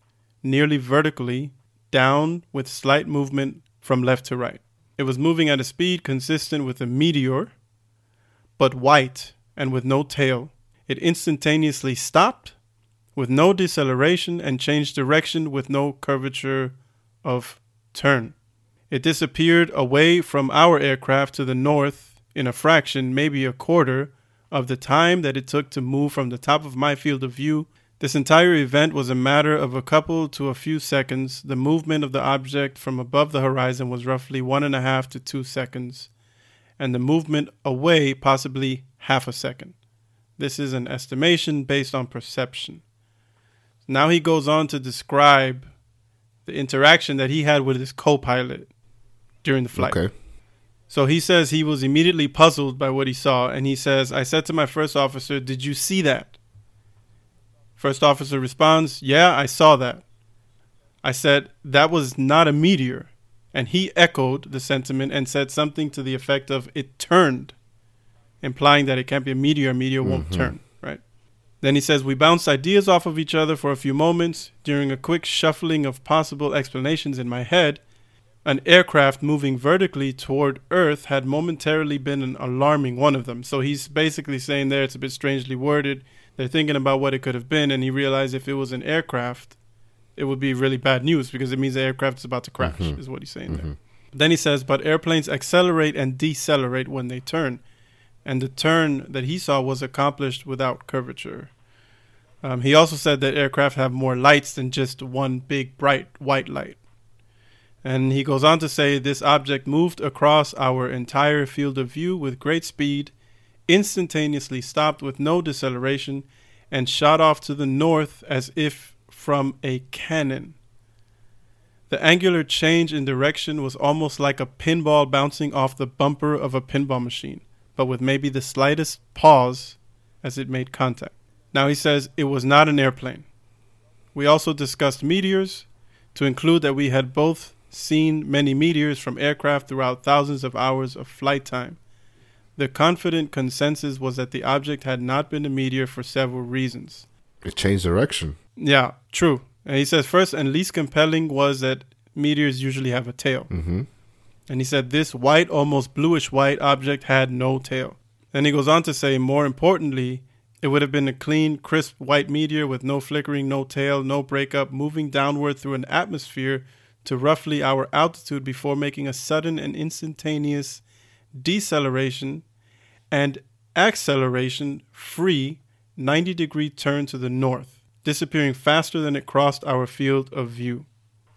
nearly vertically, down with slight movement from left to right. It was moving at a speed consistent with a meteor, but white and with no tail. It instantaneously stopped with no deceleration and changed direction with no curvature of turn. It disappeared away from our aircraft to the north in a fraction, maybe a quarter, of the time that it took to move from the top of my field of view. This entire event was a matter of a couple to a few seconds. The movement of the object from above the horizon was roughly one and a half to two seconds, and the movement away possibly half a second. This is an estimation based on perception. Now he goes on to describe the interaction that he had with his co pilot during the flight. Okay. So he says he was immediately puzzled by what he saw, and he says, I said to my first officer, Did you see that? First officer responds, Yeah, I saw that. I said, That was not a meteor. And he echoed the sentiment and said something to the effect of, It turned, implying that it can't be a meteor, a meteor won't mm-hmm. turn, right? Then he says, We bounced ideas off of each other for a few moments. During a quick shuffling of possible explanations in my head, an aircraft moving vertically toward Earth had momentarily been an alarming one of them. So he's basically saying there it's a bit strangely worded. They're thinking about what it could have been, and he realized if it was an aircraft, it would be really bad news because it means the aircraft is about to crash, is what he's saying there. Then he says, but airplanes accelerate and decelerate when they turn. And the turn that he saw was accomplished without curvature. Um, he also said that aircraft have more lights than just one big bright white light. And he goes on to say this object moved across our entire field of view with great speed, instantaneously stopped with no deceleration, and shot off to the north as if from a cannon. The angular change in direction was almost like a pinball bouncing off the bumper of a pinball machine, but with maybe the slightest pause as it made contact. Now he says it was not an airplane. We also discussed meteors, to include that we had both seen many meteors from aircraft throughout thousands of hours of flight time. The confident consensus was that the object had not been a meteor for several reasons. It changed direction. Yeah, true. And he says first and least compelling was that meteors usually have a tail. Mm-hmm. And he said this white, almost bluish white object had no tail. Then he goes on to say, more importantly, it would have been a clean, crisp white meteor with no flickering, no tail, no breakup, moving downward through an atmosphere to roughly our altitude before making a sudden and instantaneous deceleration and acceleration free 90 degree turn to the north. disappearing faster than it crossed our field of view.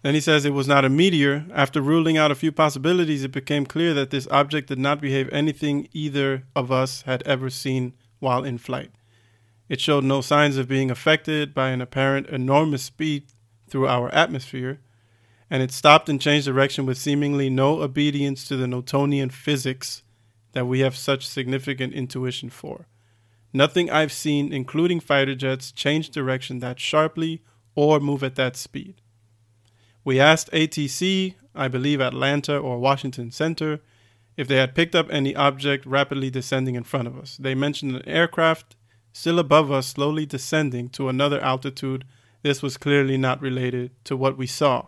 Then he says it was not a meteor. After ruling out a few possibilities, it became clear that this object did not behave anything either of us had ever seen while in flight. It showed no signs of being affected by an apparent enormous speed through our atmosphere, and it stopped and changed direction with seemingly no obedience to the Newtonian physics that we have such significant intuition for. Nothing I've seen, including fighter jets, change direction that sharply or move at that speed. We asked ATC, I believe Atlanta or Washington Center, if they had picked up any object rapidly descending in front of us. They mentioned an aircraft still above us, slowly descending to another altitude. This was clearly not related to what we saw.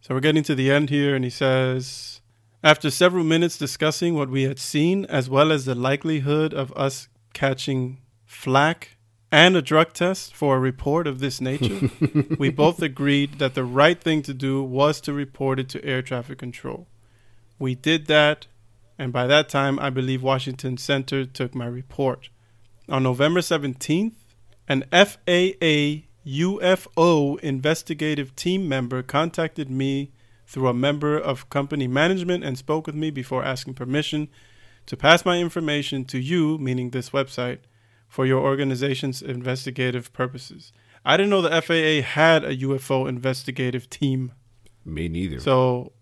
So we're getting to the end here, and he says After several minutes discussing what we had seen, as well as the likelihood of us catching flack and a drug test for a report of this nature, we both agreed that the right thing to do was to report it to air traffic control. We did that, and by that time, I believe Washington Center took my report. On November 17th, an FAA UFO investigative team member contacted me through a member of company management and spoke with me before asking permission to pass my information to you, meaning this website, for your organization's investigative purposes. I didn't know the FAA had a UFO investigative team. Me neither. So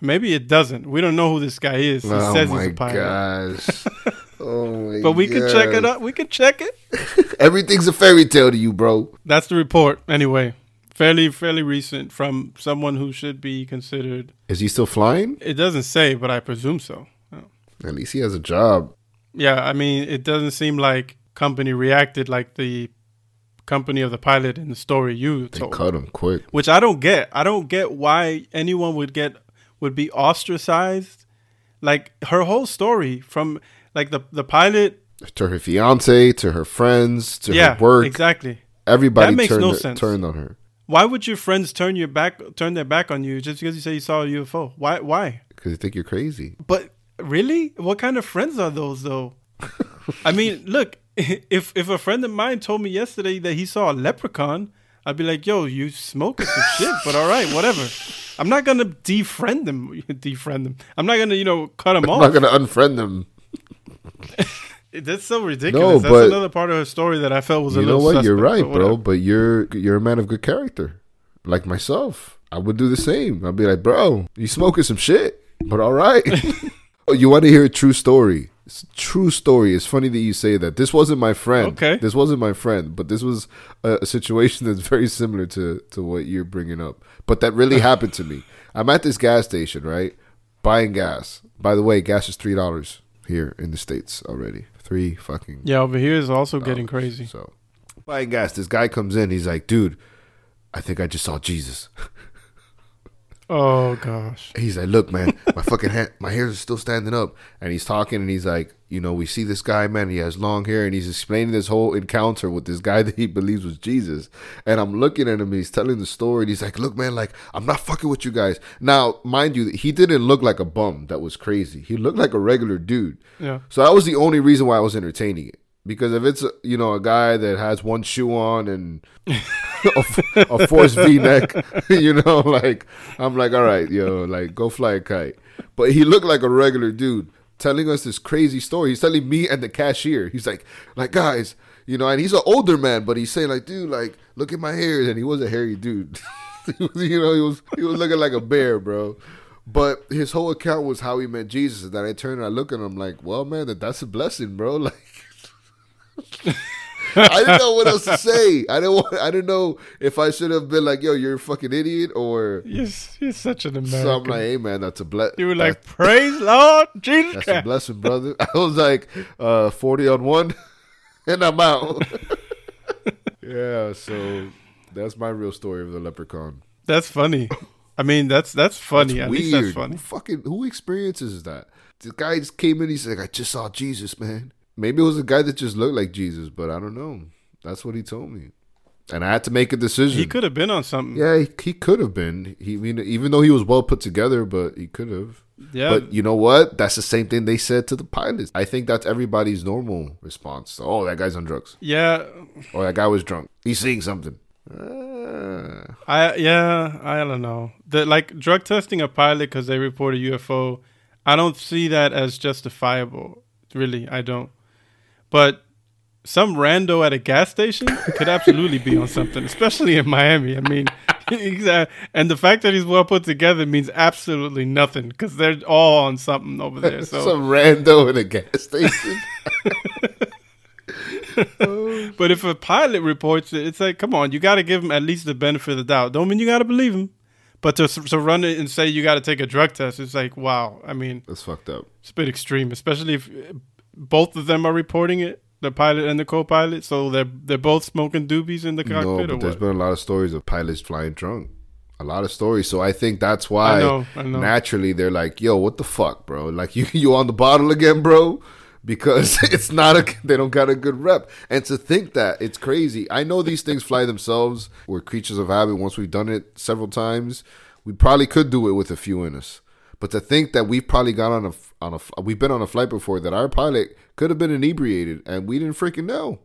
maybe it doesn't. We don't know who this guy is. He oh says my he's a pilot. gosh. oh my But we can check it out. We can check it. Everything's a fairy tale to you, bro. That's the report. Anyway, fairly fairly recent from someone who should be considered. Is he still flying? It doesn't say, but I presume so. Oh. At least he has a job. Yeah, I mean, it doesn't seem like company reacted like the company of the pilot in the story you They told. cut him quick. Which I don't get. I don't get why anyone would get would be ostracized. Like her whole story from like the the pilot. To her fiance, to her friends, to yeah, her work. exactly. Everybody That makes turned, no sense. turned on her. Why would your friends turn your back turn their back on you just because you say you saw a UFO? Why why? Because they think you're crazy. But really, what kind of friends are those though? I mean, look, if if a friend of mine told me yesterday that he saw a leprechaun, I'd be like, "Yo, you smoking some shit." But all right, whatever. I'm not gonna defriend them. Defriend them. I'm not gonna, you know, cut them off. I'm off. not gonna unfriend them. That's so ridiculous. That's but- another part of her story that I felt was a You know what? You're right, bro. But you're you're a man of good character, like myself. I would do the same. I'd be like, bro, you smoking some shit, but all right. Oh, you want to hear a true story? It's a true story. It's funny that you say that. This wasn't my friend. Okay. This wasn't my friend, but this was a, a situation that's very similar to to what you're bringing up. But that really happened to me. I'm at this gas station, right, buying gas. By the way, gas is three dollars here in the states already. Three fucking Yeah, over here is also getting crazy. so, buying gas, this guy comes in. He's like, dude, I think I just saw Jesus. Oh gosh. He's like, look, man, my fucking hand, my hairs are still standing up. And he's talking and he's like, you know, we see this guy, man, he has long hair and he's explaining this whole encounter with this guy that he believes was Jesus. And I'm looking at him, he's telling the story. And he's like, look, man, like, I'm not fucking with you guys. Now, mind you, he didn't look like a bum. That was crazy. He looked like a regular dude. Yeah. So that was the only reason why I was entertaining it. Because if it's a, you know a guy that has one shoe on and a forced V neck, you know, like I'm like, all right, yo, like go fly a kite. But he looked like a regular dude telling us this crazy story. He's telling me and the cashier. He's like, like guys, you know, and he's an older man, but he's saying like, dude, like look at my hair, and he was a hairy dude. You know, he was he was looking like a bear, bro. But his whole account was how he met Jesus. And then I turn and I look at him like, well, man, that, that's a blessing, bro. Like, I didn't know what else to say. I didn't want, I didn't know if I should have been like, yo, you're a fucking idiot, or You're, you're such an American. so I'm like, hey, man, that's a blessing. you were like, praise Lord Jesus that's a blessing, brother. I was like, uh, 40 on one, and I'm out. yeah, so that's my real story of the leprechaun. That's funny. I mean, that's that's funny. At weird. that's funny. Who fucking who experiences that? The guy just came in. He's like, I just saw Jesus, man. Maybe it was a guy that just looked like Jesus, but I don't know. That's what he told me, and I had to make a decision. He could have been on something. Yeah, he, he could have been. He, I mean, even though he was well put together, but he could have. Yeah. But you know what? That's the same thing they said to the pilots. I think that's everybody's normal response. Oh, that guy's on drugs. yeah. Oh, that guy was drunk. He's seeing something. Uh, I yeah, I don't know. The like drug testing a pilot because they report a UFO. I don't see that as justifiable. Really, I don't. But some rando at a gas station could absolutely be on something, especially in Miami. I mean. And the fact that he's well put together means absolutely nothing because they're all on something over there. So some rando in a gas station. but if a pilot reports it, it's like, come on, you got to give him at least the benefit of the doubt. Don't mean you got to believe him, but to to run it and say you got to take a drug test, it's like, wow. I mean, That's fucked up. it's a bit extreme, especially if both of them are reporting it, the pilot and the co-pilot. So they're they're both smoking doobies in the cockpit. No, but there's what? been a lot of stories of pilots flying drunk. A lot of stories. So I think that's why I know, I know. naturally they're like, "Yo, what the fuck, bro? Like you you on the bottle again, bro?" Because it's not a they don't got a good rep. And to think that it's crazy. I know these things fly themselves. We're creatures of habit. Once we've done it several times, we probably could do it with a few in us. But to think that we've probably got on a on a we've been on a flight before that our pilot could have been inebriated and we didn't freaking know.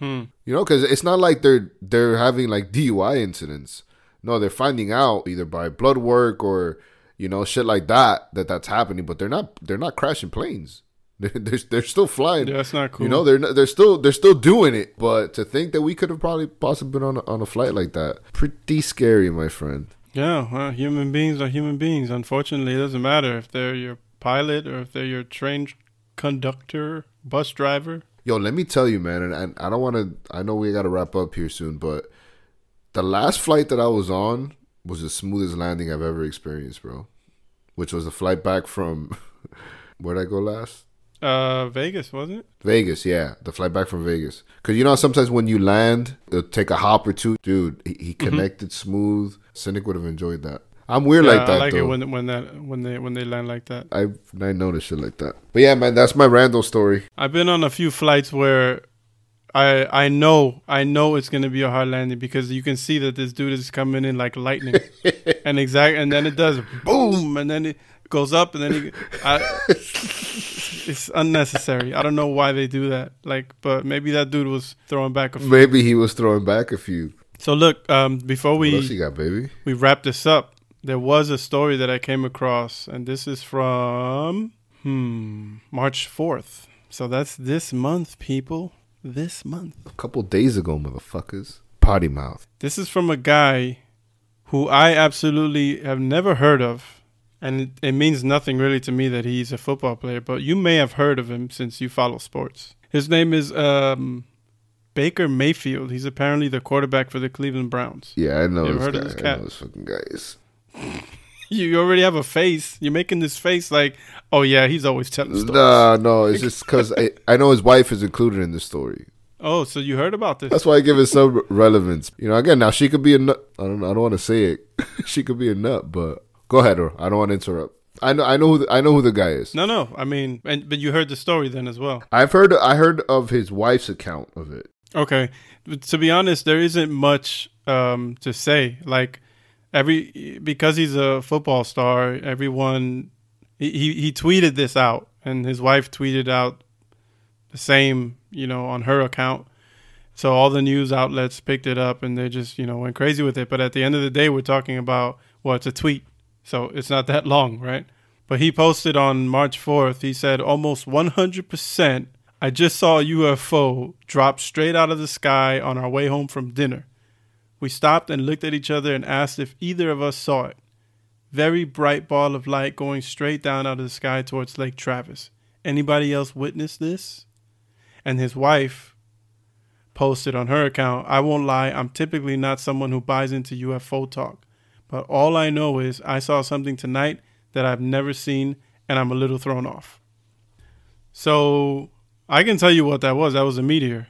Hmm. You know, because it's not like they're they're having like DUI incidents. No, they're finding out either by blood work or you know shit like that that that's happening. But they're not they're not crashing planes. They're they're, they're still flying. Yeah, that's not cool. You know, they're they're still they're still doing it. But to think that we could have probably possibly been on a, on a flight like that, pretty scary, my friend. Yeah, well, human beings are human beings. Unfortunately, it doesn't matter if they're your pilot or if they're your train conductor, bus driver. Yo, let me tell you, man, and, I don't want to. I know we got to wrap up here soon, but the last flight that I was on was the smoothest landing I've ever experienced, bro. Which was the flight back from where'd I go last? Uh, Vegas, wasn't it? Vegas, yeah, the flight back from Vegas. Cause you know sometimes when you land, it'll take a hop or two. Dude, he, he connected smooth. Cynic would have enjoyed that. I'm weird yeah, like that I like though. it when when that when they when they land like that. I I noticed shit like that. But yeah, man, that's my Randall story. I've been on a few flights where I I know I know it's gonna be a hard landing because you can see that this dude is coming in like lightning, and exact and then it does boom and then it goes up and then he, I, it's unnecessary. I don't know why they do that. Like, but maybe that dude was throwing back a few. Maybe he was throwing back a few. So look, um, before What we you got, baby? we wrap this up, there was a story that I came across, and this is from hmm March fourth. So that's this month, people. This month. A couple days ago, motherfuckers. Potty mouth. This is from a guy who I absolutely have never heard of. And it, it means nothing really to me that he's a football player, but you may have heard of him since you follow sports. His name is um, Baker Mayfield. He's apparently the quarterback for the Cleveland Browns. Yeah, I know You ever heard guy. of this I cat? know this fucking guy is. You, you already have a face. You're making this face like, oh yeah, he's always telling stories. Nah, no, it's just because I, I know his wife is included in the story. Oh, so you heard about this? That's why I give it some relevance. You know, again, now she could be a nut. I don't. I don't want to say it. she could be a nut, but go ahead, or I don't want to interrupt. I know. I know. Who the, I know who the guy is. No, no. I mean, and, but you heard the story then as well. I've heard. I heard of his wife's account of it. Okay. To be honest, there isn't much um, to say. Like every because he's a football star, everyone he, he tweeted this out, and his wife tweeted out the same, you know, on her account. So all the news outlets picked it up, and they just you know went crazy with it. But at the end of the day, we're talking about well, it's a tweet, so it's not that long, right? But he posted on March 4th, he said almost 100%. I just saw a UFO drop straight out of the sky on our way home from dinner. We stopped and looked at each other and asked if either of us saw it. Very bright ball of light going straight down out of the sky towards Lake Travis. Anybody else witness this? And his wife posted on her account, I won't lie, I'm typically not someone who buys into UFO talk. But all I know is I saw something tonight that I've never seen and I'm a little thrown off. So I can tell you what that was. That was a meteor.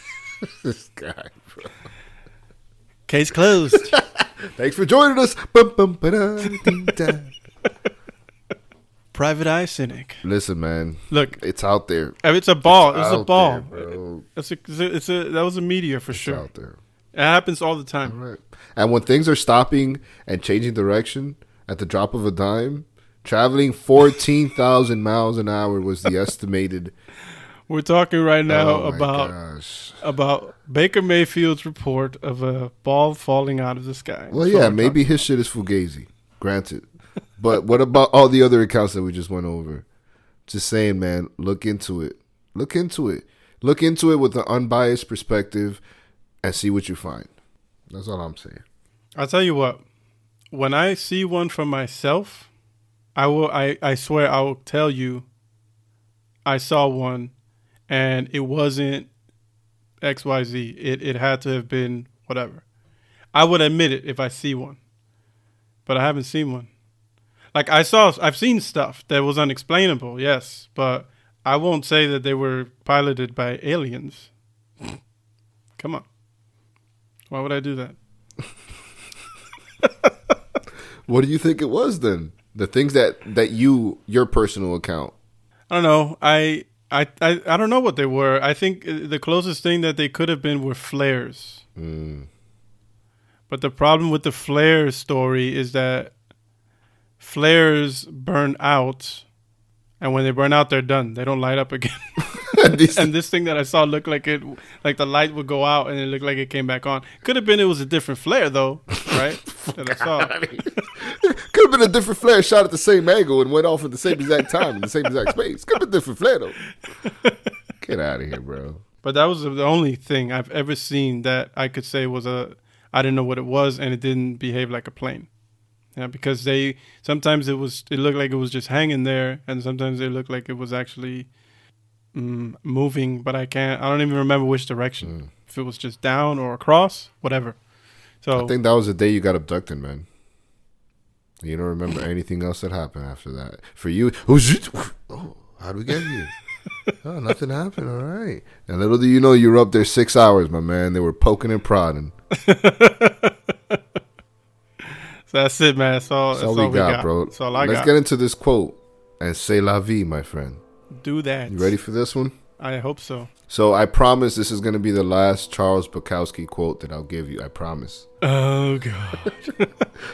this guy. Bro. Case closed. Thanks for joining us. Bum, bum, ba-da, dee, da. Private Eye Cynic. Listen, man, Look, it's out there. Uh, it's a ball. It's, a out ball. there. It's a, it's a, it's a, that was a meteor for It's sure. out there. It happens all the time. right. And when things are stopping and changing direction at the drop of a dime, traveling 14,000 miles an hour was the estimated We're talking right now Oh about gosh. about Baker Mayfield's report of a ball falling out of the sky. Well, That's yeah, maybe his shit is fugazi. Granted, but what about all the other accounts that we just went over? Just saying, man, look into it. Look into it. Look into it with an unbiased perspective, and see what you find. That's all I'm saying. I'll tell you what. When I see one for myself, I will. I, I swear I will tell you. I saw one, and it wasn't X Y Z. It it had to have been whatever. I would admit it if I see one, but I haven't seen one. Like I saw, I've seen stuff that was unexplainable. Yes, but I won't say that they were piloted by aliens. Come on. Why would I do that? What do you think it was then? The things that that you your personal account. I don't know. I, I I I don't know what they were. I think uh, the closest thing that they could have been were flares. Mm. But the problem with the flare story is that flares burn out, and when they burn out, they're done. They don't light up again. And this thing that I saw looked like it, like the light would go out and it looked like it came back on. Could have been it was a different flare though, right? that I saw. Could have been a different flare shot at the same angle and went off at the same exact time in the same exact space. Could have been a different flare though. Get out of here, bro. But that was the only thing I've ever seen that I could say was a I didn't know what it was and it didn't behave like a plane. Yeah, because they sometimes it was it looked like it was just hanging there and sometimes it looked like it was actually mm, moving, but I can't I don't even remember which direction. If it was just down or across, whatever. So I think that was the day you got abducted, man. You don't remember anything else that happened after that. For you, oh, how do we get here? oh, nothing happened. All right. And little do you know, you were up there six hours, my man. They were poking and prodding. So that's it, man. That's all, That's all we got, bro. That's all I Let's got. get into this quote and say la vie, my friend. Do that. You ready for this one? I hope so. So I promise this is going to be the last Charles Bukowski quote that I'll give you. I promise. Oh god.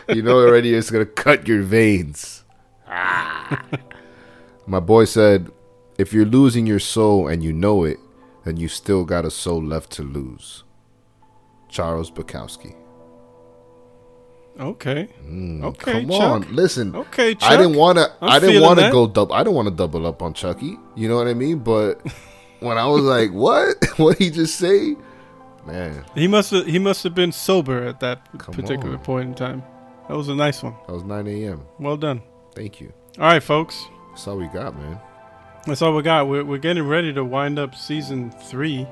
You know already it's going to cut your veins. Ah. My boy said, if you're losing your soul and you know it, then you still got a soul left to lose. Charles Bukowski. Okay. Mm, Okay, come Chuck. on, listen. Okay, Chuck. I didn't want to. I'm didn't want to go double. I didn't want to double up on Chucky. You know what I mean? But when I was like, "What? what he just say?" Man, He must have he must have been sober at that Come particular on. point in time. That was a nice one. that was 9 a.m. Well done. Thank you. All right, folks. That's all we got, man. That's all we got. We're, we're getting ready to wind up season three.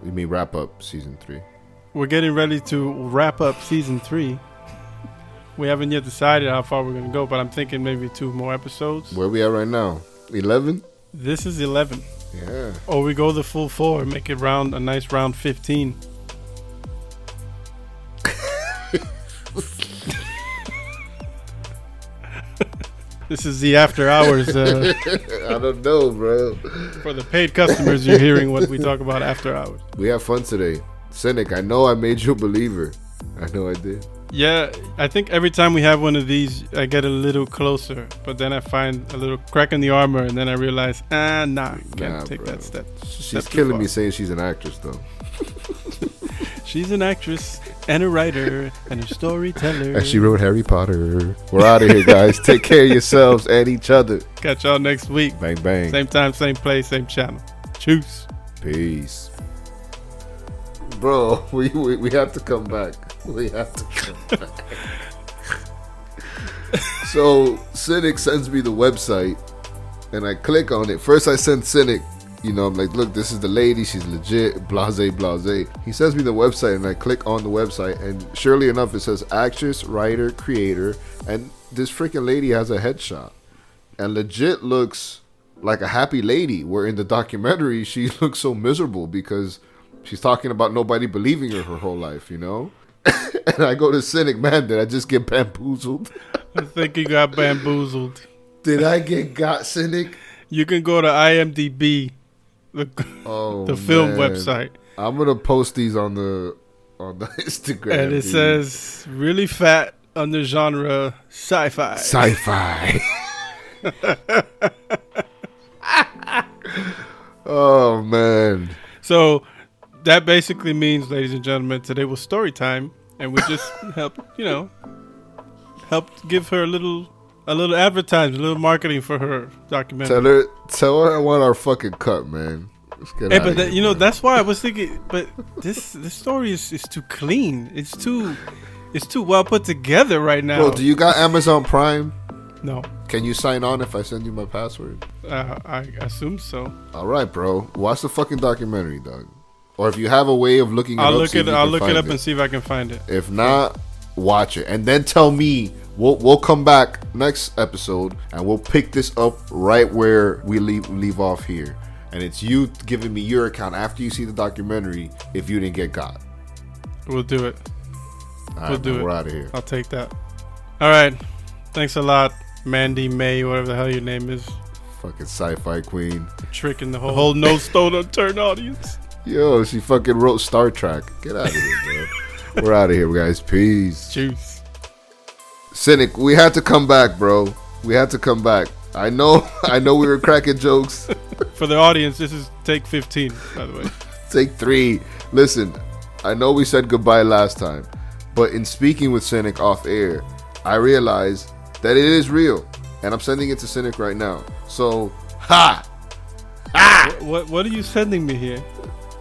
We may wrap up season three. We're getting ready to wrap up season three. We haven't yet decided how far we're going to go, but I'm thinking maybe two more episodes. Where we at right now? 11. This is 11. Yeah. Or we go the full four and make it round a nice round 15. this is the after hours uh, I don't know, bro. for the paid customers. You're hearing what we talk about after hours. We have fun today. Cynic, I know I made you a believer. I know I did. Yeah, I think every time we have one of these, I get a little closer, but then I find a little crack in the armor, and then I realize, ah, nah, can't Nah, take bro. that step. She's too killing me saying she's an actress, though. She's an actress and a writer and a storyteller. And she wrote Harry Potter. We're out of here, guys. Take care of yourselves and each other. Catch y'all next week. Bang, bang. Same time, same place, same channel. Choose. Peace. Bro, we, we, we have to come back. We have to come back. so, Cynic sends me the website, and I click on it. First, I send Cynic, you know, I'm like, look, this is the lady. She's legit, blase, blase. He sends me the website, and I click on the website, and surely enough, it says actress, writer, creator, and this freaking lady has a headshot. And legit looks like a happy lady, where in the documentary, she looks so miserable because she's talking about nobody believing her her whole life, you know? and I go to Cynic, man, did I just get bamboozled? I think you got bamboozled. Did I get got Cynic? You can go to IMDb, the, Oh, the film man. website, I'm gonna post these on the on the Instagram. and it dude. says really fat under genre sci-fi. sci-fi. Oh man. So that basically means, ladies and gentlemen, today was story time, and we just helped, you know, helped give her a little, a little advertisement, a little marketing for her documentary. Tell her, tell her I want our fucking cut, man. Let's get Hey, outta but that, here, you know that's why I was thinking. But this this story is, is too clean. It's too it's too well put together right now. Bro, do you got Amazon Prime? no, Can you sign on if I send you my password? uh, I assume so. All right, bro. Watch the fucking documentary, dog. Or if you have a way of looking it I'll look it. I'll look it up and see if I can find it. If not, watch it and then tell me. We'll we'll come back next episode and we'll pick this up right where we leave leave off here. And it's you giving me your account after you see the documentary if you didn't get got. We'll do it. All right, We'll do man, it. We're out of here. I'll take that. All right. Thanks a lot, Mandy May, whatever the hell your name is. Fucking sci-fi queen. Tricking the whole, whole no stone unturned audience. Yo, she fucking wrote Star Trek. Get out of here, bro. we're out of here, guys. Peace. Juice. Cynic, we had to come back, bro. We had to come back. I know, I know we were cracking jokes. For the audience, this is take 15, by the way. Take three. Listen, I know we said goodbye last time, but in speaking with Cynic off air, I realized that it is real, and I'm sending it to Cynic right now. So, ha! What What are you sending me here?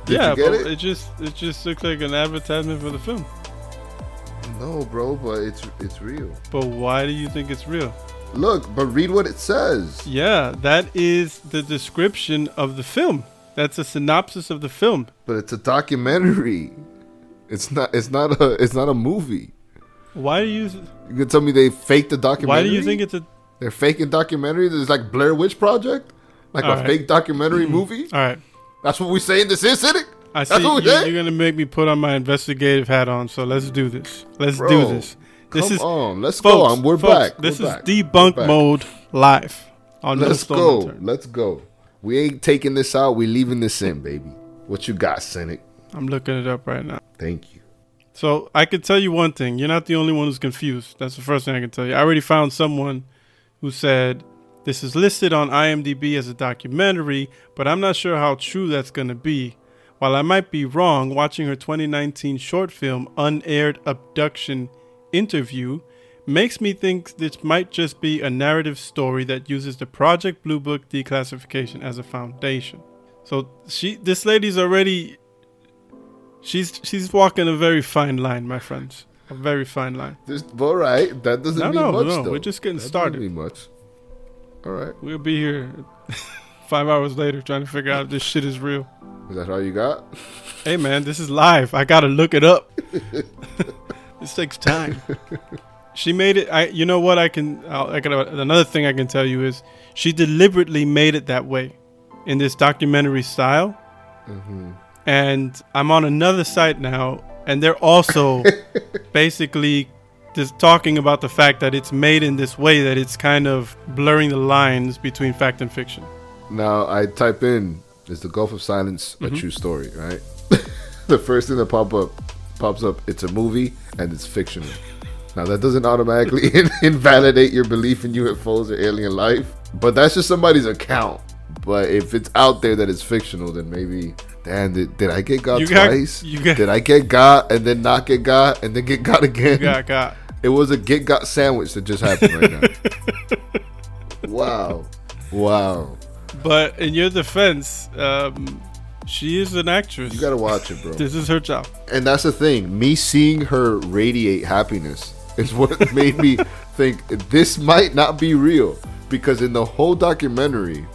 Did yeah, but it? just it just looks like an advertisement for the film. No, bro, but it's it's real. But why do you think it's real? Look, but read what it says. Yeah, that is the description of the film. That's a synopsis of the film. But it's a documentary. It's not. It's not a. It's not a movie. Why do you You can tell me they faked the documentary. Why do you think it's a they're faking documentaries? It's like Blair Witch Project, like a All right. fake documentary movie. All right. That's what we saying. This is Cynic. I see you, you're gonna make me put on my investigative hat on. So let's do this. Let's do Bro, this. This Come is on, let's folks, go. We're folks, back. This We're is back. debunk back. mode live on No Let's Stone go. Let's go. We ain't taking this out. We leaving this in, baby. What you got, Cynic? I'm looking it up right now. Thank you. So I can tell you one thing: you're not the only one who's confused. That's the first thing I can tell you. I already found someone who said this is listed on IMDb as a documentary, but I'm not sure how true that's going to be. While I might be wrong, watching her 2019 short film "Unaired Abduction Interview" makes me think this might just be a narrative story that uses the Project Blue Book declassification as a foundation. So she, this lady's already She's she's walking a very fine line, my friends. A very fine line. Just all right. That doesn't No, mean no, much, no, though. we're just getting That doesn't started. mean much. All right. We'll be here five hours later trying to figure out if this shit is real. Is that all you got? Hey man, this is live. I gotta look it up. this takes time. She made it. I. You know what? I can. I'll, I can. Another thing I can tell you is she deliberately made it that way, in this documentary style. Mm-hmm. And I'm on another site now, and they're also basically just talking about the fact that it's made in this way that it's kind of blurring the lines between fact and fiction. Now I type in is the Gulf of Silence Mm-hmm. a true story, right? the first thing that pop up pops up, it's a movie and it's fictional. Now that doesn't automatically invalidate your belief in UFOs or alien life, but that's just somebody's account. But if it's out there that it's fictional, then maybe, damn, did, did I get God You got- twice? you got- did I get God and then not get God and then get God again? Got got. It was a get got sandwich that just happened right now. wow, wow. But in your defense, um, she is an actress. You gotta watch it, bro. this is her job. And that's the thing. Me seeing her radiate happiness is what made me think this might not be real. Because in the whole documentary,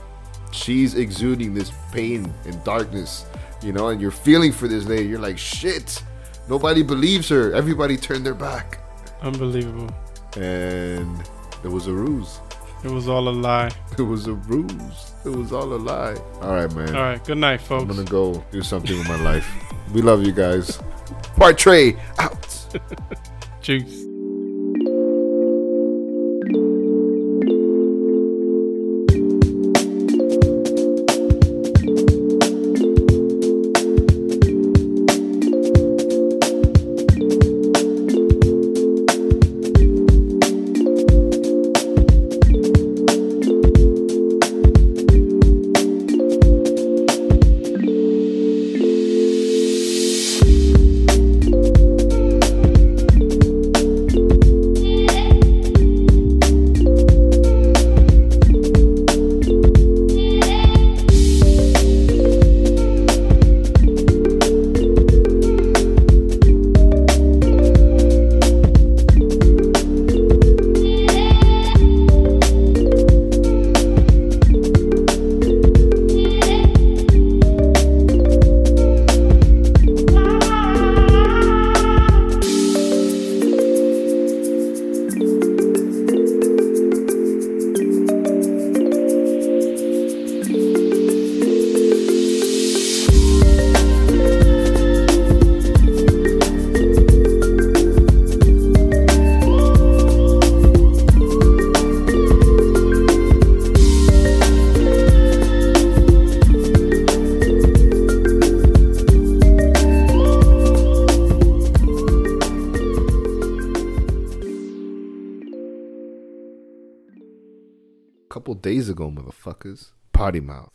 she's exuding this pain and darkness, you know, and you're feeling for this lady. You're like, shit. Nobody believes her. Everybody turned their back. Unbelievable. And it was a ruse. It was all a lie. It was a ruse. It was all a lie. All right, man. All right. Good night, folks. I'm gonna go do something with my life. We love you guys. Part Trey out. Juice. Motherfuckers. Potty mouth.